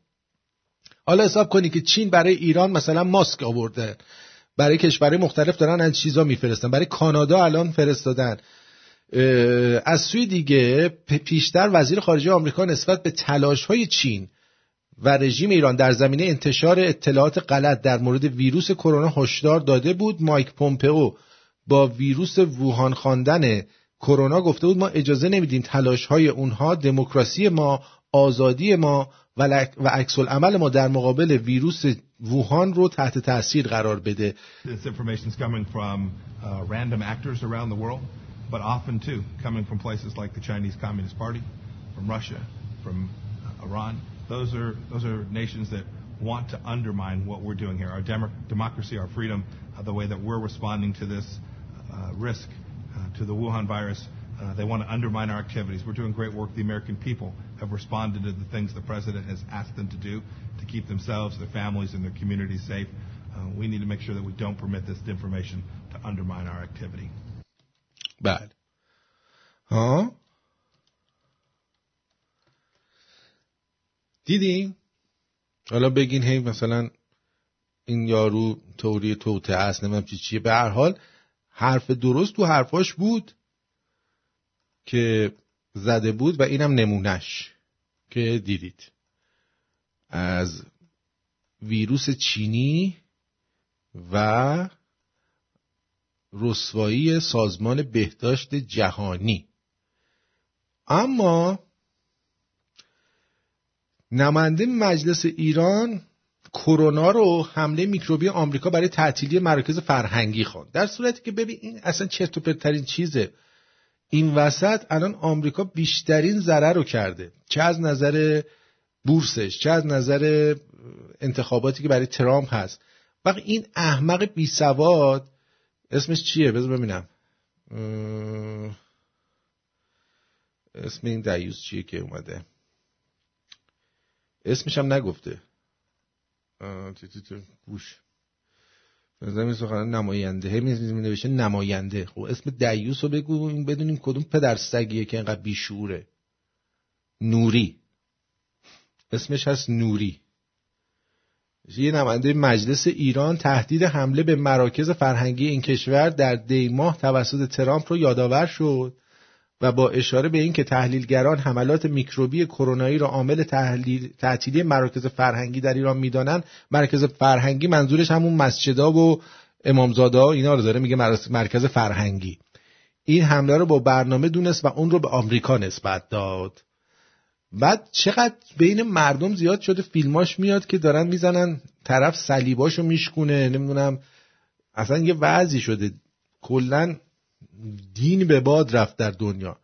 حالا حساب کنی که چین برای ایران مثلا ماسک آورده. برای کشورهای مختلف دارن از چیزا میفرستن. برای کانادا الان فرستادن. از سوی دیگه پیشتر وزیر خارجه آمریکا نسبت به تلاش های چین و رژیم ایران در زمینه انتشار اطلاعات غلط در مورد ویروس کرونا هشدار داده بود. مایک پومپئو با ویروس ووهان خواندن کرونا گفته بود ما اجازه نمیدیم تلاش های اونها دموکراسی ما آزادی ما و عکس عمل ما در مقابل ویروس ووهان رو تحت تاثیر قرار بده This information is coming from uh, random actors around the world, but often too coming from places like the Chinese Communist Party, from Russia, from uh, Iran. Those are those are nations that want to undermine what we're doing here. Our dem- democracy, our freedom, uh, the way that we're responding to this uh, risk uh, to the Wuhan virus uh, they want to undermine our activities. We're doing great work. The American people have responded to the things the president has asked them to do to keep themselves, their families, and their communities safe. Uh, we need to make sure that we don't permit this information to undermine our activity. Bad. ها دیدی حالا بگین هی مثلا این یارو توری توته است نمیم چی چیه به هر حال حرف درست تو حرفاش بود که زده بود و اینم نمونش که دیدید. از ویروس چینی و رسوایی سازمان بهداشت جهانی. اما نماینده مجلس ایران کرونا رو حمله میکروبی آمریکا برای تعطیلی مراکز فرهنگی خواند. در صورتی که ببین این اصلا چرت و پرترین چیزه. این وسط الان آمریکا بیشترین ضرر رو کرده. چه از نظر بورسش چه از نظر انتخاباتی که برای ترامپ هست. وقتی این احمق بی سواد اسمش چیه؟ بذار ببینم. اسم این دیوز چیه که اومده؟ اسمش هم نگفته. گوش نظر سخنان نماینده. هی می نوشه نماینده. خب اسم دیوس رو بگو این بدونیم کدوم پدر سگیه که اینقدر بیشوره. نوری. اسمش هست نوری. یه نماینده مجلس ایران تهدید حمله به مراکز فرهنگی این کشور در دی ماه توسط ترامپ رو یادآور شد. و با اشاره به اینکه تحلیلگران حملات میکروبی کرونایی را عامل تعطیلی مراکز فرهنگی در ایران می‌دانند مرکز فرهنگی منظورش همون مسجدا و امامزاده اینا رو داره میگه مرکز فرهنگی. این حمله رو با برنامه دونست و اون رو به آمریکا نسبت داد. بعد چقدر بین مردم زیاد شده فیلماش میاد که دارن می‌زنن طرف صلیباشو میشکونه نمی‌دونم اصلا یه وضعی شده. کلا دین به باد رفت در دنیا.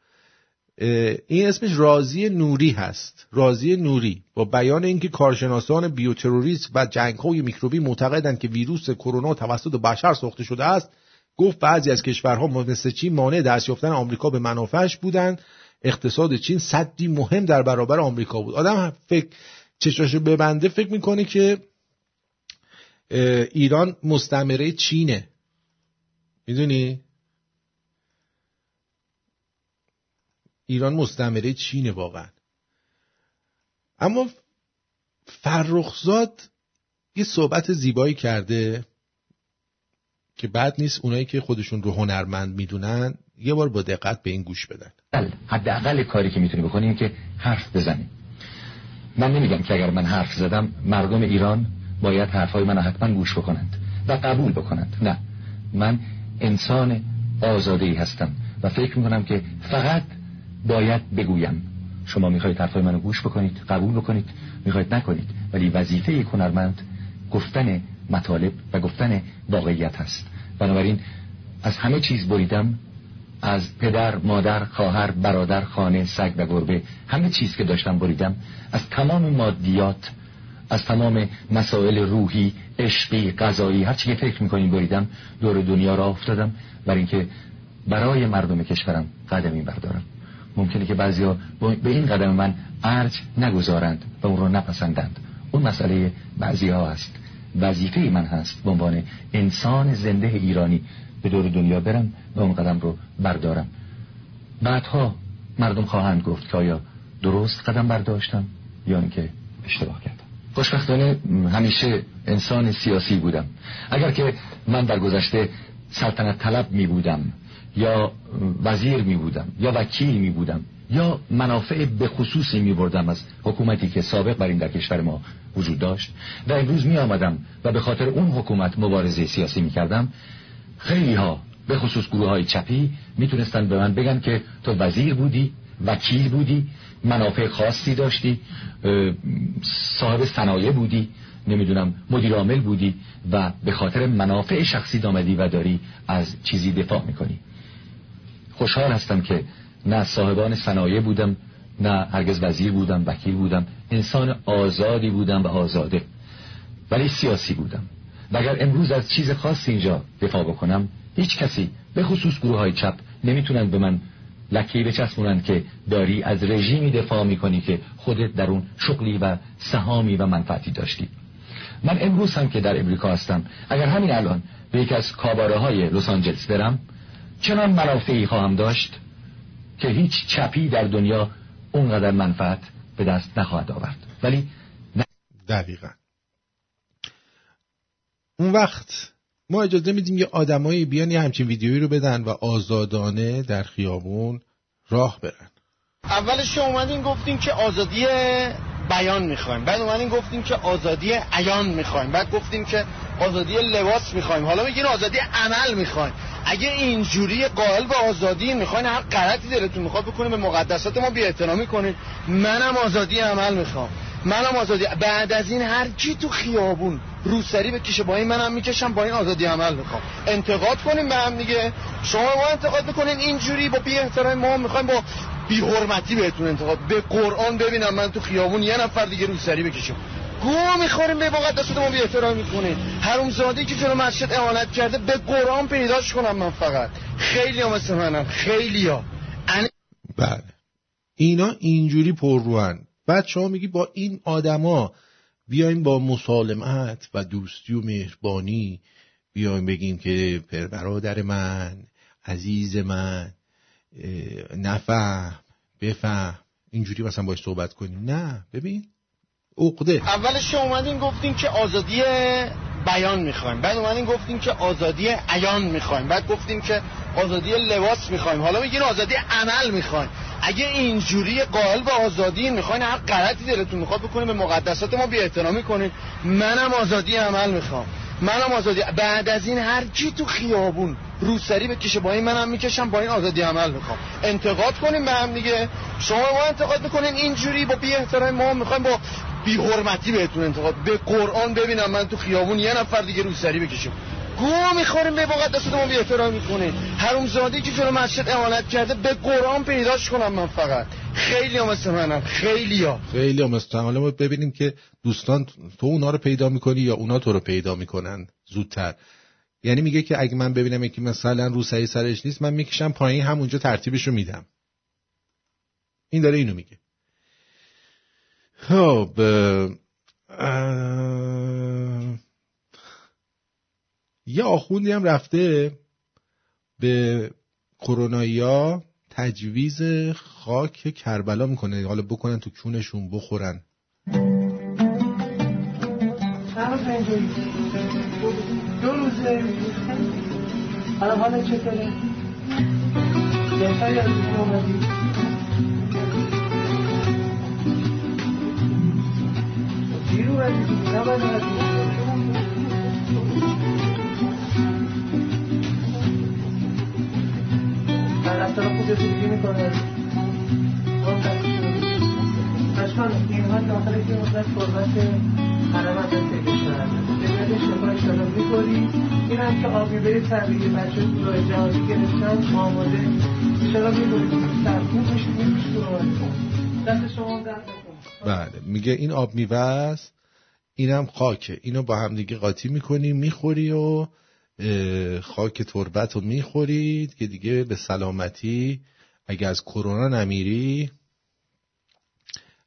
این اسمش رازی نوری هست. رازی نوری. با بیان اینکه کارشناسان بیوتروریسم و جنگهای میکروبی معتقدند که ویروس کرونا توسط بشر ساخته شده است گفت بعضی از کشورها مثل چین مانع دست یافتن آمریکا به منافعش بودند. اقتصاد چین صدی مهم در برابر آمریکا بود. آدم فکر چشاشو ببنده فکر می‌کنه که ایران مستمره چینه. می‌دونی؟ ایران مستمره چینه واقعا. اما فرخزاد یه صحبت زیبایی کرده که بعد نیست اونایی که خودشون رو هنرمند می‌دونن یه بار با دقت به این گوش بدن. حداقل کاری که می‌تونی بکنی که حرف بزنی من نمیگم که اگر من حرف زدم مردم ایران باید حرفای من حتما گوش بکنند و قبول بکنند. نه من انسان آزاده ای هستم و فکر می‌کنم که فقط باید بگویم. شما می‌خواید حرفای منو گوش بکنید قبول بکنید می‌خواید نکنید ولی وظیفه یک هنرمند گفتن مطالب و گفتن واقعیت هست. بنابراین از همه چیز بریدم از پدر، مادر، خواهر، برادر، خانه، سگ و گربه همه چیز که داشتم بریدم. از تمام مادیات از تمام مسائل روحی، عشقی، غذایی هر چی که فکر می‌کنیم بریدم دور دنیا را افتادم. برای اینکه برای مردم کشورم قدمی بردارم. ممکنه که بعضیا به این قدم من ارج نگذارند و اون رو نپسندند. اون مسئله بعضی ها هست. وظیفه من هست به عنوان انسان زنده ایرانی به دور دنیا برم و اون قدم رو بردارم. بعدها مردم خواهند گفت که آیا درست قدم برداشتم یا اینکه اشتباه کردم. خوشبختانه همیشه انسان سیاسی بودم. اگر که من در گذشته سلطنت طلب می بودم یا وزیر می بودم یا وکیل می بودم یا منافع به خصوصی می بردم از حکومتی که سابق بر این در کشور ما وجود داشت. و امروز می آمدم و به خاطر اون حکومت مبارزه سیاسی می کردم. خیلی ها به خصوص گروه های چپی می‌تونستن به من بگن که تو وزیر بودی وکیل بودی منافع خاصی داشتی صاحب صنایع بودی نمی‌دونم مدیر عامل بودی و به خاطر منافع شخصی دامدی و داری از چیزی دفاع می‌کنی. خوشحال هستم که نه صاحبان صنایع بودم نه هرگز وزیر بودم وکیل بودم انسان آزادی بودم و آزاده ولی سیاسی بودم. و اگر امروز از چیز خاصی اینجا دفاع بکنم هیچ کسی به خصوص گروه های چپ نمی‌تونن به من لکی بچسبونن که داری از رژیمی دفاع می‌کنی که خودت در اون شغلی و سهامی و منفعتی داشتی. من امروز هم که در امریکا هستم اگر همین الان به یک از کاباره های لس آنجلس برم چنان منافعی خواهم داشت که هیچ چپی در دنیا اونقدر منفعت به دست نخواهد آورد. ولی دقیقا. اون وقت ما اجازه میدیم یه آدمایی بیان یه همچین ویدیویی رو بدن و آزادانه در خیابون راه برن. اولش اومدین گفتیم که آزادی بیان می‌خوایم. بعد اومدین گفتیم که آزادی عیان می‌خوایم. بعد گفتیم که آزادی لباس می‌خوایم. حالا میگین آزادی عمل می‌خوایم. اگه اینجوری قائل به آزادی می‌خواین هر غلطی دلتون می‌خواد بکنید به مقدسات ما بی احترامی منم آزادی عمل می‌خوام. منم آزادی بعد از این هر کی تو خیابون روسری بکشه با این منم می‌کشم با این آزادی عمل می‌خوام. انتقاد کنیم به هم دیگه. شما ما انتقاد می‌کنین اینجوری با بی احترام ما می‌خوایم با بی حرمتی بهتون انتقاد به قرآن ببینم من تو خیابون یه نفر دیگه روسری بکشم. گوه می‌خوریم به مقدسات ما بی احترام می‌کنین زادی که جلو مسجد اعانت کرده به قرآن پیداش کنم من فقط. خیلی ها مثل منم خیلی ها بله. اینا اینجوری پر روان بعد شما میگی با این آدما بیایم با مسالمت و دوستی و مهربانی بیایم بگیم که برادر من عزیز من نفهم بفهم. اینجوری مثلا باش صحبت کنیم. نه ببین عقده. اولش اومدیم گفتیم که آزادی بیان می‌خوایم. بعد اومدیم گفتیم که آزادی عیان می‌خوایم. بعد گفتیم که آزادی لباس می‌خوایم. حالا میگین آزادی عمل می‌خوایم. اگه اینجوری قائل به آزادی می‌خواین هر غلطی دلتون می‌خواد بکنید به مقدسات ما بی احترامی کنید منم آزادی عمل می‌خوام. منم آزادی بعد از این هر کی تو خیابون روسری بکشه با این منم می‌کشم با این آزادی عمل می‌خوام. انتقاد کنیم به هم دیگه. شما ما انتقاد می‌کنین اینجوری با بی احترام ما می‌خوایم با بی حرمتی بهتون انتقاد به قرآن ببینم. من تو خیابون یه نفر دیگه روسری بکشم گوه می‌خوریم به مقدسات ما بی احترام می‌کنین زادی که جلو مسجد امانت کرده به قرآن پیداش کنم من فقط. خیلی هم مثل منم خیلی ها. خیلی هم مثل حالا ما ببینیم که دوستان تو اونا رو پیدا می‌کنی یا اونا تو رو پیدا می‌کنن؟ زودتر. یعنی میگه که اگه من ببینم که مثلا روسری سرش نیست من می‌کشم پایین همونجا ترتیبش رو میدم. این داره اینو میگه. خب یه آخوندی هم رفته به کرونایا تجویز خاک کربلا می‌کنه. حالا بکنن تو کونشون بخورن. دو روزه الان حالا چطوره؟ بهتری از اومدی دیر اومدی رفتار خوب زندگی می‌کنه اشکان اینها داخل که مدت فرمت حرم هم پیدا شدن جنت شما اشتالا می‌کنی این هم که آبیبه طبیعی بچه تو جهازی گرفتن آماده اشتالا می‌کنی سرکون بشید میشه دست شما درد بله میگه این آب میوه است اینم خاکه. اینو با هم دیگه قاطی می‌کنی می‌خوری و خاک تربت رو می‌خورید که دیگه به سلامتی اگه از کرونا نمیری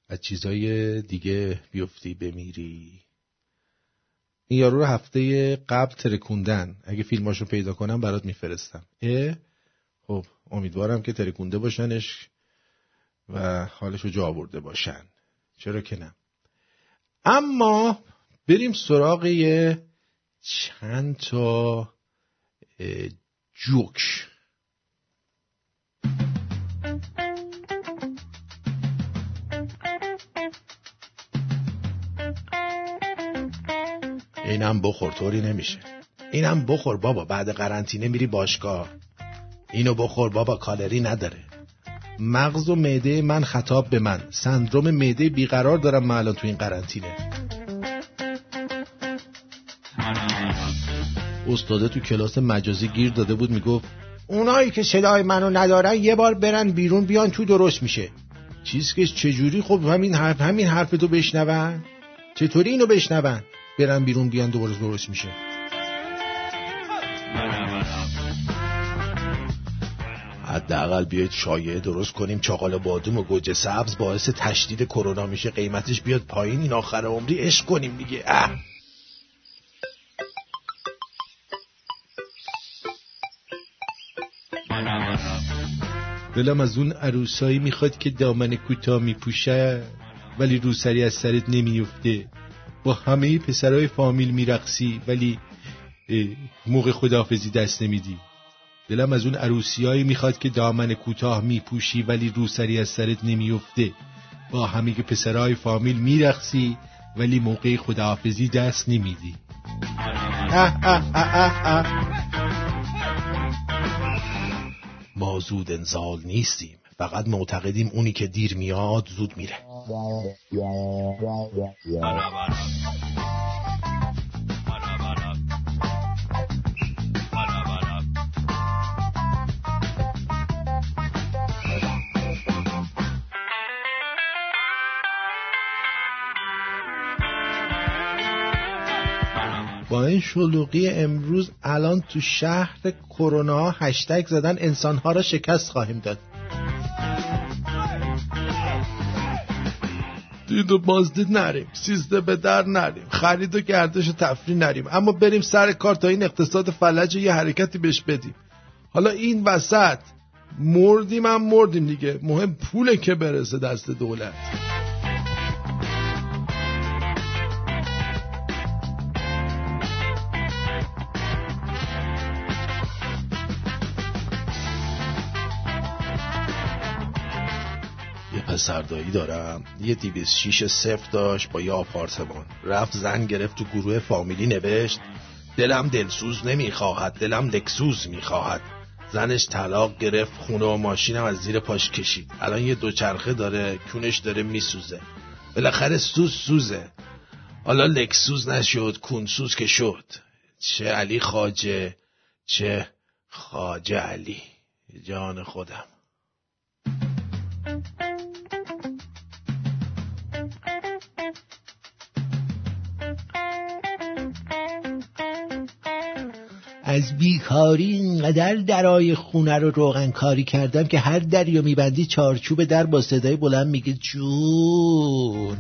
از چیزای دیگه بیفتی بمیری. این یارو رو هفته قبل ترکوندن. اگه فیلماشو پیدا کنم برات میفرستم. خب امیدوارم که ترکونده باشنش و حالشو جا آورده باشن. چرا که نه. اما بریم سراغ یه چند تا جوک. اینم بخور طوری نمیشه. اینم بخور بابا بعد قرنطینه میری باشگاه. اینو بخور بابا کالری نداره. مغز و معده من خطاب به من. سندروم معده بیقرار دارم من الان تو این قرنطینه. استاده تو کلاس مجازی گیر داده بود می‌گفت اونایی که صدای منو ندارن یه بار برن بیرون بیان تو درست میشه. چیز که چجوری؟ خب همین حرف همین حرف تو بشنون. چطوری اینو بشنون؟ برن بیرون بیان دوباره درست میشه. حداقل بیاید شایعه درست کنیم چاقال بادوم و گوجه سبز باعث تشدید کرونا میشه قیمتش بیاد پایین این آخر عمری عشق کنیم دیگه. اه. دلم از اون عروسایی می‌خواد که دامن کوتاه میپوشه ولی روسری از سرت نمیفته. با همه پسرای فامیل میرقصی ولی موقع خداحافظی دست نمیدی. دلم از اون عروسیایی می‌خواد که دامن کوتاه میپوشی ولی روسری از سرت نمیفته. با همه پسرای فامیل میرقصی ولی موقع خداحافظی دست نمیدی. اه اه اه. ما زود انزال نیستیم. فقط معتقدیم اونی که دیر میاد زود میره. این شلوغی امروز الان تو شهر کرونا هشتگ زدن انسانها را شکست خواهیم داد. دید و بازدید نریم سیزده به در نریم خرید و گردش و تفریح نریم اما بریم سر کار تا این اقتصاد فلج یه حرکتی بهش بدیم. حالا این وسط مردیم هم مردیم دیگه مهم پوله که برسه دست دولت. پسردایی دارم. یه دیویز شیش صفر داشت با یه آپارتمان. رفت زن گرفت تو گروه فامیلی نوشت دلم دلسوز نمی‌خواهد دلم لکسوز می‌خواهد. زنش طلاق گرفت خونه و ماشینم از زیر پاش کشید. الان یه دوچرخه داره کونش داره میسوزه. بالاخره سوز سوزه. حالا لکسوز نشد کونسوز که شد. چه علی خاجه چه خاجه علی. جان خودم. از بیکاری اینقدر درای خونه رو روغن کاری کردم که هر دری رو میبندی چارچوب در با صدای بلند میگه جون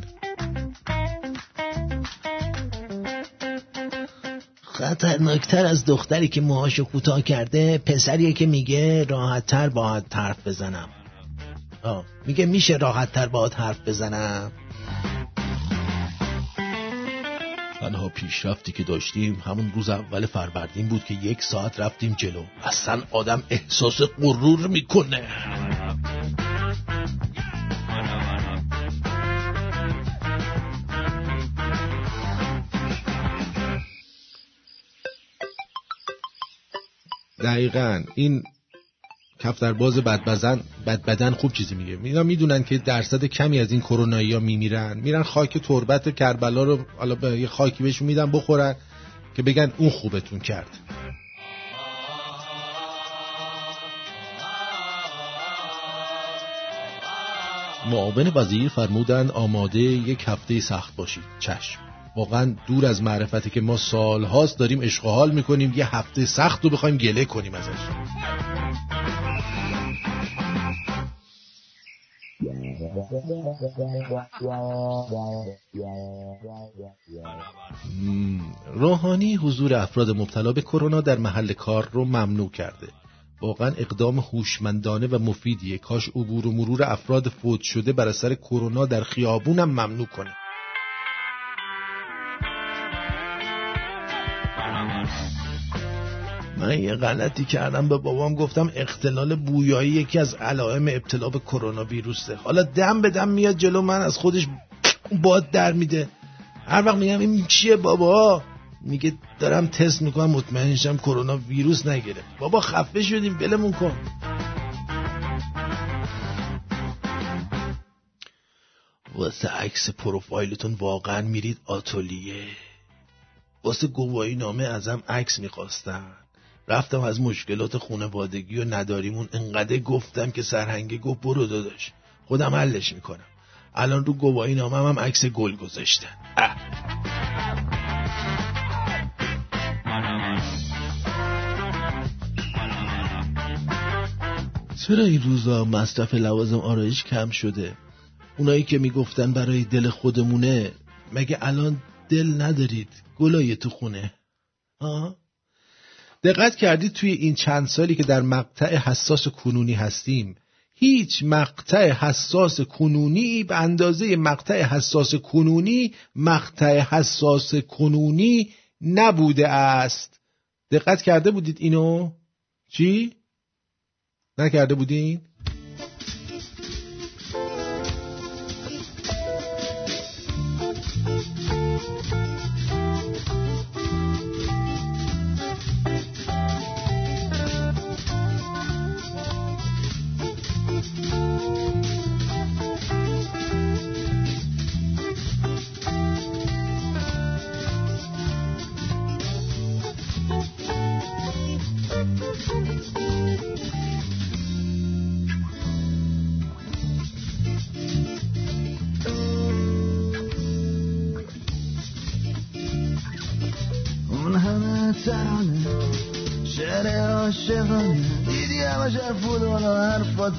خطرناکتر از دختری که موهاشو کوتاه کرده پسریه که میگه راحتتر باهات حرف بزنم آه. میگه میشه راحتتر باهات حرف بزنم تنها پیشرفتی که داشتیم همون روز اول فروردین بود که یک ساعت رفتیم جلو. اصلا آدم احساس غرور می‌کنه. دقیقا این کفترباز بدبزن بدبدن خوب چیزی میگه. اینا می‌دونن که درصد کمی از این کرونایی ها میمیرن. میرن خاک تربت کربلا رو حالا به یه خاکی بهشون میدن بخورن که بگن اون خوبتون کرد. معاون وزیر فرمودن آماده یک هفته سخت باشید. چشم. واقعا دور از معرفتی که ما سالهاست داریم حال می‌کنیم. یه هفته سخت رو بخوایم گله کنیم ازش. روحانی حضور افراد مبتلا به کرونا در محل کار رو ممنوع کرده. واقعا اقدام هوشمندانه و مفیدیه. کاش عبور و مرور افراد فوت شده بر اثر کرونا در خیابونم ممنوع کنه. من یه غلطی کردم به بابام گفتم اختلال بویایی یکی از علائم ابتلا به کرونا ویروسه. حالا دم به دم میاد جلو من از خودش باد در میده. هر وقت میگم این چیه بابا؟ میگه دارم تست می‌کنم مطمئنشم کرونا ویروس نگیره بابا خفه شدیم بلمون کن. واسه عکس پروفایلتون واقعا میرید آتولیه. واسه گواهی نامه ازم عکس می‌خواستن. رفتم از مشکلات خونوادگی و نداریمون انقدر گفتم که سرهنگه گفت برو داداش. خودم حلش می‌کنم. الان رو گواهی نامه هم عکس گل گذاشتن. چرا این روزا مصرف لوازم آرایش کم شده؟ اونایی که می‌گفتن برای دل خودمونه مگه الان دل ندارید؟ گلای تو خونه. آه؟ دقت کردید توی این چند سالی که در مقطع حساس کنونی هستیم هیچ مقطع حساس کنونی به اندازه مقطع حساس کنونی مقطع حساس کنونی نبوده است دقت کرده بودید اینو؟ چی؟ نکرده بودین؟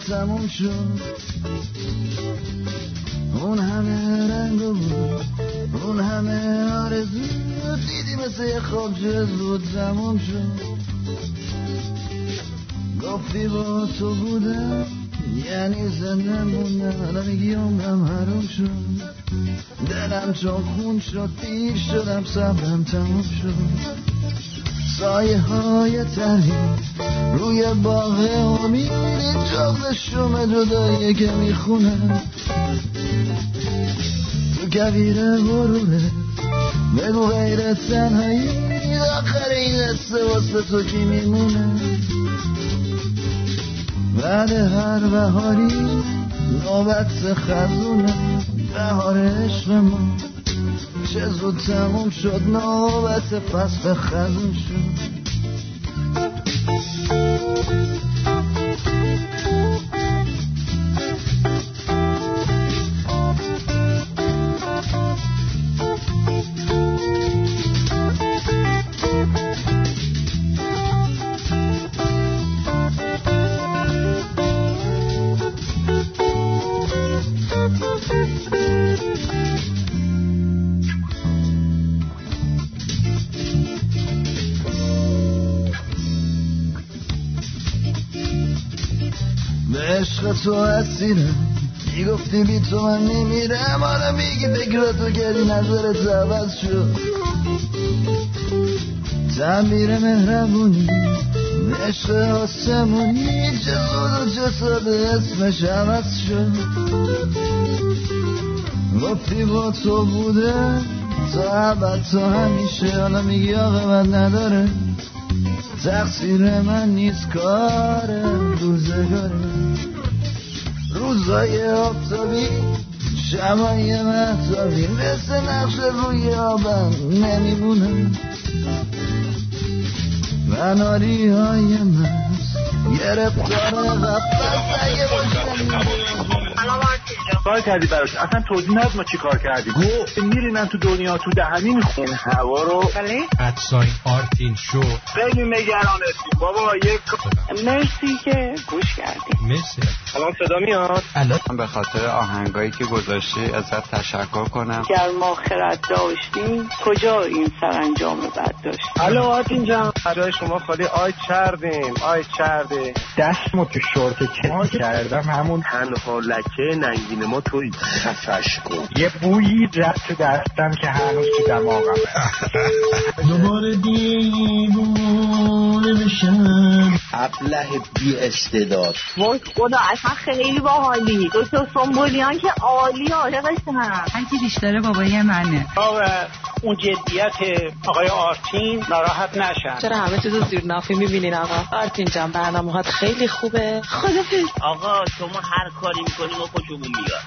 تموم شد. اون همه رنگ بود اون همه آرزو دیدی مثل یه خواب زود تموم شد. گفتی با تو بودم یعنی زنده موندم الان میگی عمرم حروم شد. دلم چون خون شد دیر شدم صبرم تموم شد. سایه های تری روی باغ امید جغز شوم جدایی که می‌خونه. تو کویر غروره بگو غیر تنهایی آخر این قصه واسه تو کی میمونه؟ بعد هر بهاری نوبت خزونه بهار عشق ما. چه زود تموم شد نوبت فصل خزون شد. تو اسیرم می‌گفتی بی تو من میمیرم حالا میگی فکراتو کردی نظرت عوض شد. تعبیر مهربونی عشق آسمونی چه زود و چه ساده اسمش عوض شد. گفتی با تو بوده تا عبد تو همیشه. حالا میگی عاقبت نداره. تقصیر من نیست کار روزگاره. روزای آفتابی شبای محتابی مثل نقش روی آبم نمیمونم مناری های من اگه باشه. کار کردی براش؟ اصلا توضیح نداد ما چی کار کردیم. میرینن تو دنیا تو دهنی میخون هوا رو ادساین آرتین شو خیلی نگرانتیم بابا یک مرسی که گوش کردیم مرسی. الان صدا میاد؟ من به خاطر آهنگایی که گذاشتی ازت تشکر کنم. گر ما خرد داشتیم کجا این سرانجام بد داشتیم الو آتین جان. جای شما خالی. آی چردیم آی چرده دستمو تو شورت چه کردم؟ همون تنها لکه ننگین ما توی خفش کن یه بویی رفت تو دستم که هنوز تو دماغمه دوباره دیوونه بشم. ابله بی استعداد. وای خدا اصلا خیلی باحالی. دکتر سنبولیان که عالی عاشقشم هرکی بیشتره بابای منه. اون جدیت آقای آرتین ناراحت نشن. چرا همه چیزو زیر نافی می‌بینین آقا؟ آرتین جان برنامه خیلی خوبه. خدافظ. آقا شما هر کاری می‌کنیم و خوشمون بیاد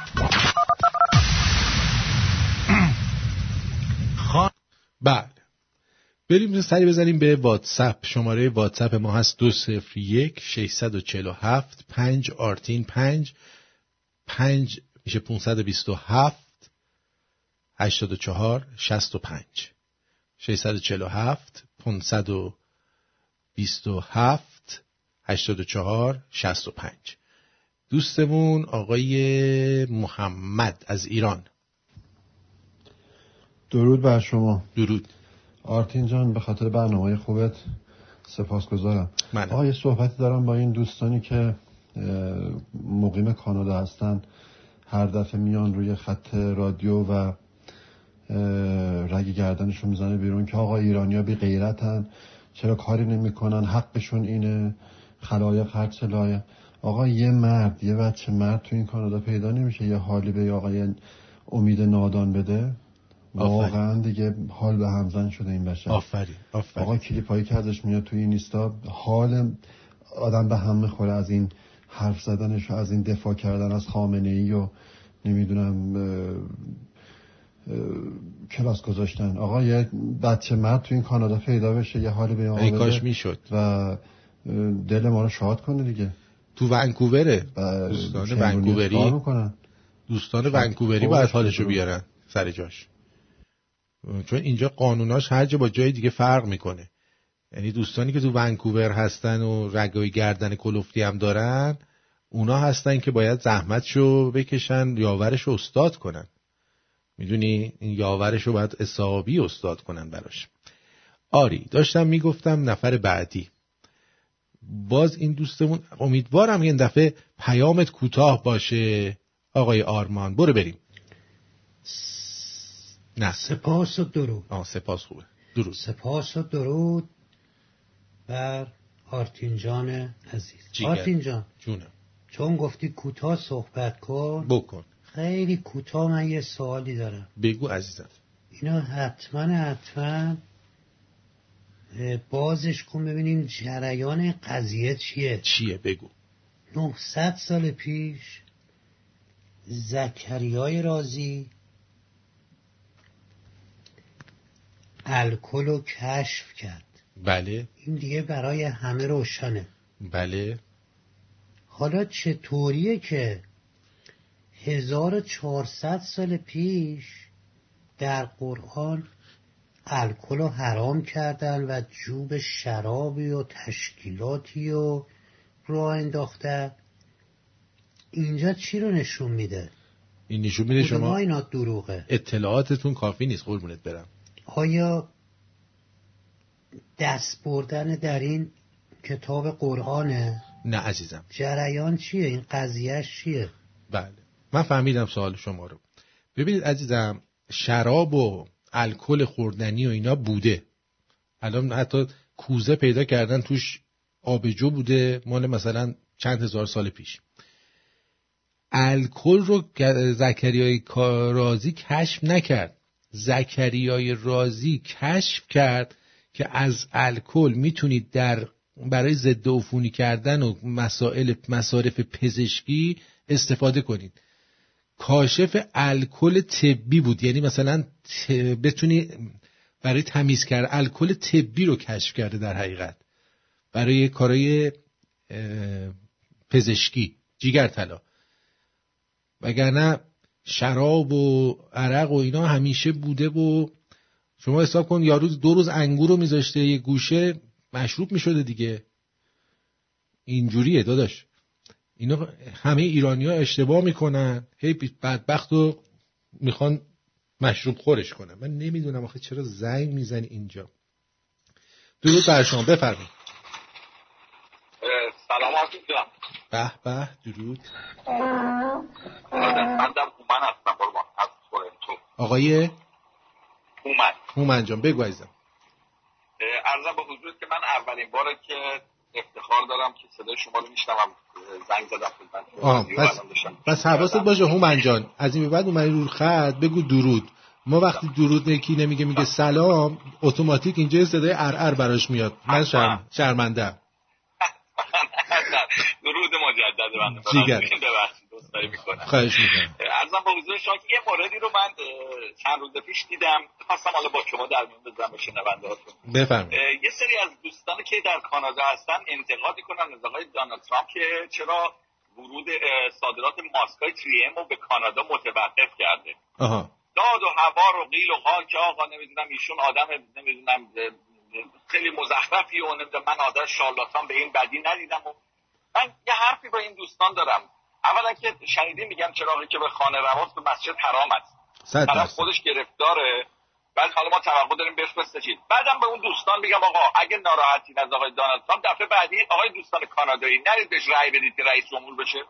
بله. بریم سری بزنیم به واتساپ. شماره واتساپ ما هست دو صفر یک ششصد و چهل و هفت پنج آرتین پنج. پنج میشه پونصد و بیست و هفت. هشتاد و چهار شست و پنج. ششصد و چهل و هفت پونصد و بیست و هفت. هشتاد و چهار شست و پنج. دوستمون آقای محمد از ایران. درود بر شما. درود. آرتین جان به خاطر برنامه خوبت سپاسگزارم. من آقا یه صحبتی دارم با این دوستانی که مقیم کانادا هستن. هر دفعه میان روی خط رادیو و رگ گردنشون می‌زنه بیرون که آقا ایرانیا بی غیرتن چرا کاری نمی‌کنن؟ حقشون اینه. خلایق هر چه لایق. آقا یه مرد یه بچه مرد تو این کانادا پیدا نمیشه. یه حالی به آقای امید نادان بده. واقعا دیگه حال به همزن شده این بشر. آفرین آفرین. آقا کلیپ هایی که ازش میاد توی این اینستا حال آدم به هم می‌خوره از این حرف زدنش و از این دفاع کردن از خامنه ای و نمی‌دونم کلاس گذاشتن. آقا یه بچه مرد تو این کانادا پیدا بشه یه حالی به ما ای بده کاش می‌شد. و دل ما رو شاد کنه دیگه. تو ونکووره. دوستان ونکووری. دوستان ونکووری باید حالشو. بیارن سر جاش. چون اینجا قانوناش هر جا با جای دیگه فرق می‌کنه. یعنی دوستانی که تو ونکوور هستن و رگای گردن کلفتی هم دارن اونا هستن که باید زحمتشو بکشن یاورشو استاد کنن. می‌دونی؟ این یاورشو باید حسابی استاد کنن براش. آری داشتم می‌گفتم نفر بعدی. باز این دوستمون امیدوارم این دفعه پیامت کوتاه باشه. آقای آرمان برو بریم. نه. سپاس و درود. آه سپاس خوبه. درود. سپاس و درود بر آرتین جان عزیز. جیگر. آرتین جان. جونم. چون گفتی کوتاه صحبت کن. بکن. خیلی کوتاه من یه سوالی دارم. بگو عزیزم. اینا حتما حتما بازش کن ببینیم جریان قضیه چیه. چیه؟ بگو. 900 سال پیش زکریای رازی الکل رو کشف کرد. بله. این دیگه برای همه روشنه. بله. حالا چطوریه که 1400 سال پیش در قرآن الکل رو حرام کردن و جوب شرابی و تشکیلاتی و راه انداخته. اینجا چی رو نشون میده؟ این نشون میده شما اینا دروغه؟ اطلاعاتتون کافی نیست. قربونت برم. آیا دست بردن در این کتاب قرآنه؟ نه عزیزم. جریان چیه؟ این قضیهش چیه؟ بله. من فهمیدم سوال شما رو. ببینید عزیزم شراب و الکل خوردنی و اینا بوده. الان حتی کوزه پیدا کردن توش آبجو بوده مال مثلا چند هزار سال پیش. الکل رو زکریای کا- رازی کشف نکرد. زکریای رازی کشف کرد که از الکل می‌تونید در برای ضد عفونی کردن و مسائل مصارف پزشکی استفاده کنید. کاشف الکل طبی بود. یعنی مثلا بتونی برای تمیز کرد الکل طبی رو کشف کرده در حقیقت. برای کارای پزشکی. جیگر طلا. وگرنه شراب و عرق و اینا همیشه بوده و شما حساب کن یارو دو روز انگور رو میذاشته یه گوشه مشروب می‌شده دیگه. اینجوریه داداش. اینا همه ایرانی ها اشتباه می‌کنن. هی بدبخت رو می‌خوان مشروب خورش کنن. من نمی‌دونم آخه چرا زنگ می‌زنی اینجا. درود بر شما. بفرمایید. سلام به به درود. هومن هستم قربان از تو. آقای؟ هومن. هومن جان بگو عزیزم. ارزم به حضورت که من اولین باره که افتخار دارم که صدای شما رو میشنوم. زنگ زدم پس, پس حواست باشه هومن جان. از این به بعد اومدی رو خط بگو درود. ما وقتی درود نکی نمیگه میگه سلام اتوماتیک اینجا صدای ار براش میاد. من شرم شرمنده درود مجدد من جیگر. دوستایی می‌کنم. خواهش می‌کنم. ارزم حضور شما یه موردی رو من چند روز پیش دیدم. خواستم حالا با شما در میون بزنم به شنونده هاتون بفرمایید. یه سری از دوستانی که در کانادا هستن انتقاد می‌کنن از آقای دونالد ترامپ که چرا ورود صادرات ماسکای 3 رو به کانادا متوقف کرده. آها. داد و هوا رو قیل و قال که آقا نمی‌دونم ایشون آدم نمی‌دونم خیلی مزخرفی و نمی‌دونم من آدم شارلاتان به این بدی ندیدم. و من یه حرفی با این دوستان دارم. اولا که شنیدی میگم چراغی که به خانه رواز به مسجد حرام است. طرف خودش گرفتاره. بعد حالا ما توقع داریم بفرسته چیز بعدم به اون دوستان میگم آقا اگه ناراحتین از آقای دونالد ترامپ دفعه بعدی آقای دوستان کانادایی نرید بهش رأی بدید که رئیس جمهور بشه.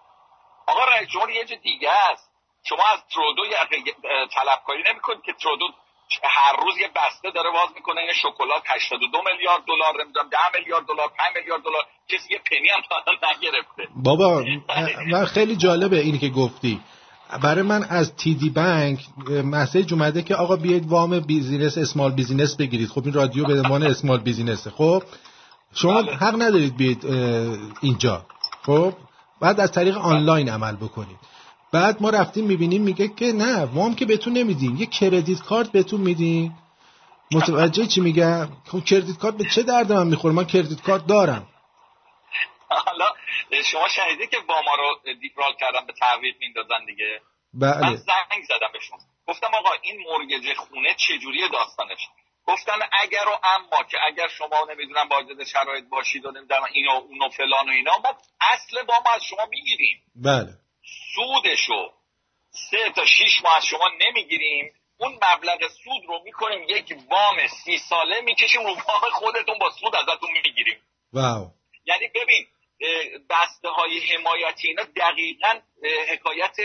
آقا رئیس جمهور یه دیگه است. شما از ترودو طلبکاری نمی‌کنید که ترودو هر روز یه بسته داره باز می‌کنه این شکلات 82 میلیارد دلار نمی‌دونم 10 میلیارد دلار 5 میلیارد دلار کسی یه penny هم تا نگرفته. بابا من خیلی جالبه اینی که گفتی. برای من از TD Bank message اومده که آقا بیاید وام business small business بگیرید. خب این رادیو به عنوان small business ه. خب شما بله. حق ندارید بیاید اینجا. خب بعد از طریق آنلاین عمل بکنید. بعد ما رفتیم می‌بینیم میگه که نه وام که بهتون نمیدیم. یه credit card بهتون میدیم. متوجه چی میگم؟ خب کردیت کارت به چه درد من می‌خوره؟ من کردیت کارت دارم. حالا شما شنیدی که با ما رو دیفرال کردن به تعویض میندازن دیگه. بله. من زنگ زدم بهشون گفتم آقا این مورگج خونه چجوری داستانش؟ گفتن اگر و اما که اگر شما نمی‌دونم واجد شرایط باشید و نمی‌دونم اینو اونو فلان و اینا ما اصل با ما از شما می‌گیریم. بله. سودشو. سه تا شیش ماه از شما نمی‌گیریم. اون مبلغ سود رو می‌کنیم یک وام سی ساله می‌کشیم رو وام خودتون با سود ازتون می‌گیریم. واو. یعنی ببین بسته های حمایتی اینا دقیقا حکایت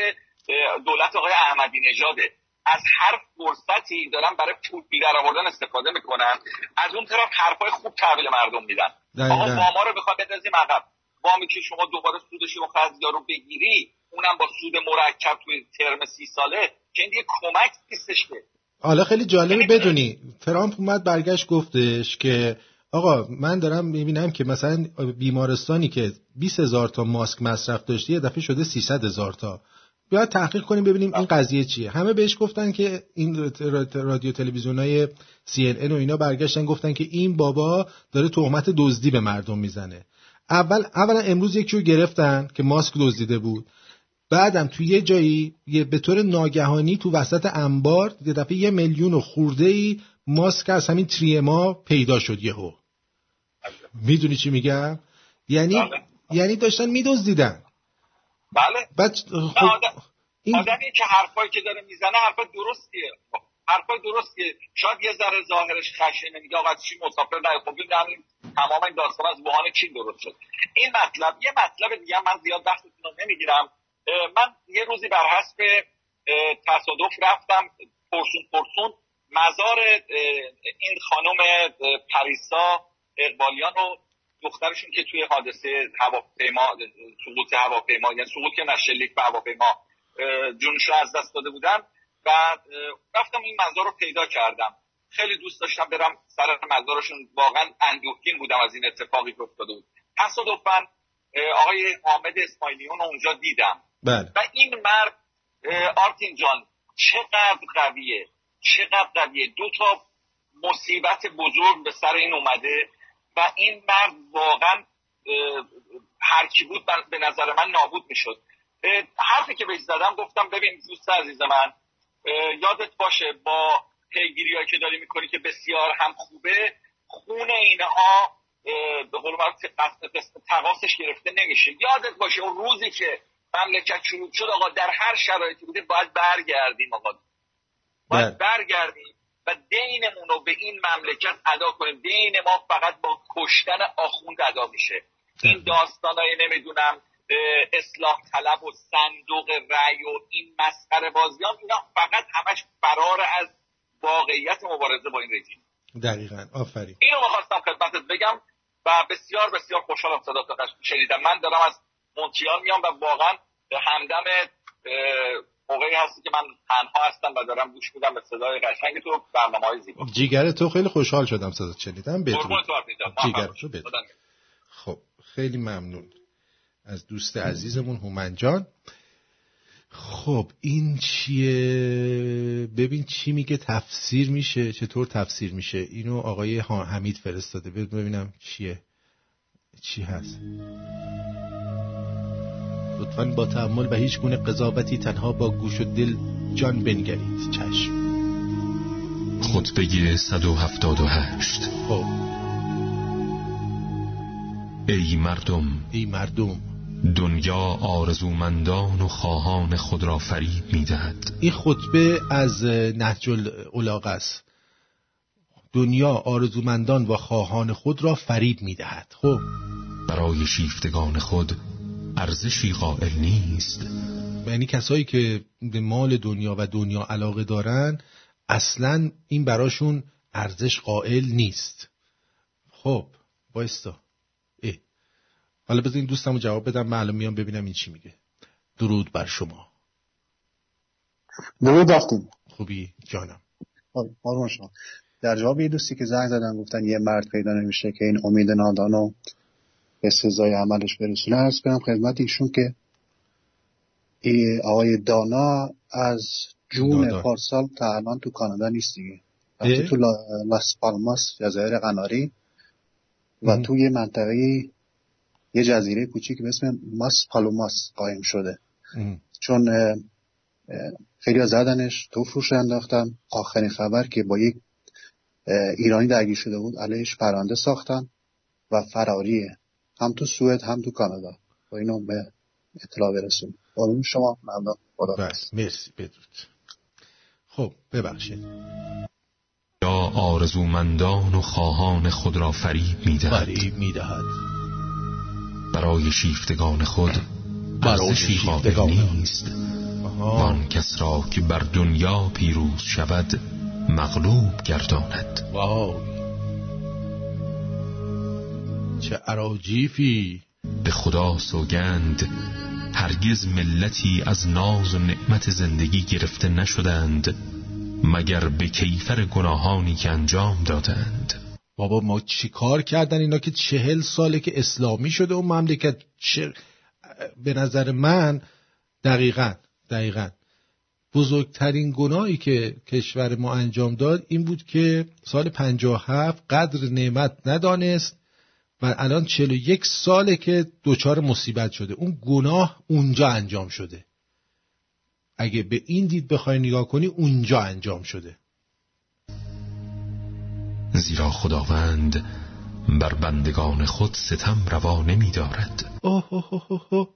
دولت آقای احمدی نژاده. از هر فرصتی دارن برای پول بیدر آوردن استفاده می‌کنن. از اون طرف حرفای خوب تحویل مردم میدن. آقا واما رو بخواد بندازیم عقب. وامی که شما دوباره سودش رو خزیا رو بگیری اونم با سود مرکب توی ترم سی ساله که این کمک نیستش که. حالا خیلی جالبه بدونی ترامپ اومد برگشت گفتش که آقا من دارم می‌بینم که مثلا بیمارستانی که 20 هزار تا ماسک مصرف داشته یه دفعه شده 300 هزار تا. بیاید تحقیق کنیم ببینیم این قضیه چیه. همه بهش گفتن که این رادیو تلویزیون های CNN و اینا برگشتن گفتن که این بابا داره تهمت دزدی به مردم می‌زنه. اول اولا امروز یکی رو گرفتن که ماسک دزدیده بود. بعدم تو یه جایی یه به طور ناگهانی تو وسط انبار یه دفعه یه میلیون و خورده ای ماسک از همین تریما پیدا شد یهو. می‌دونی چی میگم؟ یعنی بله. یعنی داشتن میدزدیدن. بله. بعد خب آدم... این... آدمی که حرفایی که داره می‌زنه حرفای درستیه. حرفای درستیه شاید یه ذره ظاهرش خشنه میگه آقا چی مسافر نه خب همین تمام این داستان از وهان چین درست شد. این مطلب یه مطلب دیگه من زیاد وقتتون رو نمی‌گیرم. من یه روزی بر حسب تصادف رفتم پرسون پرسون. مزار این خانم پریسا اقبالیان و دخترشون که توی حادثه هواپیما سقوط هواپیما یعنی سقوط که نشلیک به هواپیما جونش از دست داده بودن. و رفتم این مزار رو پیدا کردم. خیلی دوست داشتم برم سر مزارشون. واقعا اندوهگین بودم از این اتفاقی که افتاده بود. تصادفا آقای حامد اسماعیلیون رو اونجا دیدم. بله. و این مرد آرتین جان چقدر قویه. چقدر قویه. دو تا مصیبت بزرگ به سر این اومده و این مرد واقعا هر کی بود به نظر من نابود می‌شد. حرفی که بهش زدم گفتم ببین دوست عزیز من یادت باشه با پیگیری که داری می‌کنی که بسیار هم خوبه خون اینها به قول تقاسش گرفته نمیشه. یادت باشه اون روزی که مملکت شروع شد آقا در هر شرایطی بوده باید برگردیم آقا. باید برگردیم و دینمون رو به این مملکت ادا کنیم. دین ما فقط با کشتن آخوند ادا میشه. این های نمی‌دونم اصلاح طلب و صندوق رأی و این مسخره بازیان اینا فقط همش فرار از واقعیت مبارزه با این رژیم. دقیقا. آفرین. اینو می‌خواستم خدمتت بگم و بسیار بسیار خوشحالم صدا شنیدم. من دارم از مونتیال میام و واقعا همدم موقعی هستی که من تنها هستم و دارم گوش میدم به صدای قشنگ تو برنامه های زیبا. جیگر تو خیلی خوشحال شدم صدا شنیدم. بدرود. جیگر تو خب خیلی ممنون. از دوست عزیزمون هومنجان خب این چیه؟ ببین چی میگه؟ تفسیر میشه. چطور تفسیر میشه؟ اینو آقای حمید فرستاده. ببینم چیه. چی هست. لطفا با تعمل و هیچ گونه قضاوتی تنها با گوش و دل جان بنگرید. چشم. خطبه 178 خب. ای مردم. ای مردم. دنیا آرزومندان و خواهان خود را فریب می‌دهد. این خطبه از نهج الاغ است. دنیا آرزومندان و خواهان خود را فریب می‌دهد. خب. برای شیفتگان خود ارزشی قائل نیست. یعنی کسایی که به مال دنیا و دنیا علاقه دارن اصلا این براشون ارزش قائل نیست. خب بایستا. حالا بذار این دوستمو جواب بدم معلوم میام ببینم این چی میگه. درود بر شما. درود داختیم خوبی؟ جانم. قربان شما. در جواب یه دوستی که زنگ زدن گفتن یه مرد پیدا نمیشه که این امید نادانو به سزای عملش برسونه. ارز کنم خدمت ایشون که ای آقای دانا از جون پارسال تا الان تو کانادا نیست دیگه. تو لاس پالماس جزایر قناری و تو یه منطقه یه جزیره کوچیک به اسم ماس پالوماس قایم شده. چون خیلی زدنش تو فروش انداختن. آخرین خبر که با یک ایرانی درگیر شده بود علیهش پرنده ساختن و فراریه هم تو سوئد هم تو کانادا. با اینو به اطلاع برسون. قانون شما ممنون. خدا بس مرسی. بدرود. خب ببخشید. یا آرزومندان و خواهان خود را فریب می‌دهد. فریب می‌دهد. برای شیفتگان خود ارزشی قابل نیست. آن کس را که بر دنیا پیروز شود مغلوب گرداند. واو. چه عراجیفی. به خدا سوگند هرگز ملتی از ناز و نعمت زندگی گرفته نشدند مگر به کیفر گناهانی که انجام دادند. بابا ما چی کار کردن اینا که چهل ساله که اسلامی شده و مملکت چه... به نظر من دقیقا دقیقا. بزرگترین گناهی که کشور ما انجام داد این بود که سال هفت قدر نعمت ندانست و الان یک ساله که دچار مصیبت شده. اون گناه اونجا انجام شده. اگه به این دید بخوای نگاه کنی اونجا انجام شده. زیرا خداوند بر بندگان خود ستم روا نمی دارد. اوه اوه اوه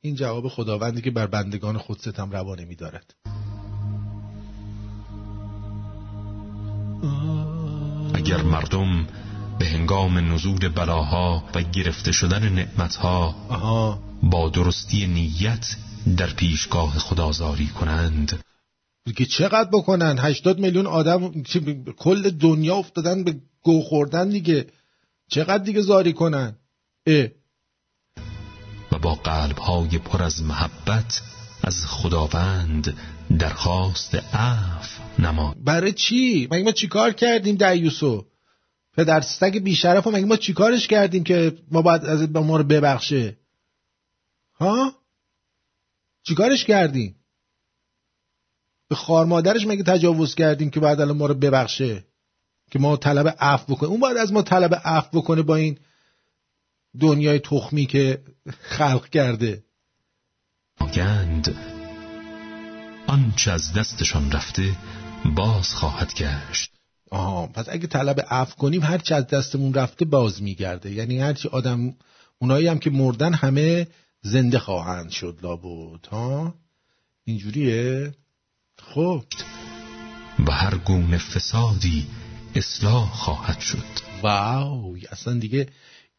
این جواب خداوندی که بر بندگان خود ستم روا نمی دارد. اگر مردم به هنگام نزول بلاها و گرفته شدن نعمتها با درستی نیت در پیشگاه خدازاری کنند. که چقدر بکنن؟ هشتاد میلیون آدم کل دنیا افتادن به گو خوردن دیگه. چقدر دیگه زاری کنن؟ اه. و با قلب های پر از محبت از خداوند درخواست عفو نما برای چی؟ مگه ما چیکار کردیم دیوسو پدر سگ بیشرف مگه ما چیکارش کردیم که ما باید از ما رو ببخشه؟ ها؟ چیکارش کردیم؟ به خار مادرش مگه تجاوز کردیم که بعد الان ما رو ببخشه؟ که ما طلب عفو بکنه اون باید از ما طلب عفو بکنه با این دنیای تخمی که خلق کرده. گند آنچه از دستشان رفته باز خواهد گشت. آها پس اگه طلب عفو کنیم هر چه از دستمون رفته باز میگرده. یعنی هرچی آدم اونایی هم که مردن همه زنده خواهند شد لابد ها؟ اینجوریه؟ خب. و هر گونه فسادی اصلاح خواهد شد. واو اصلا دیگه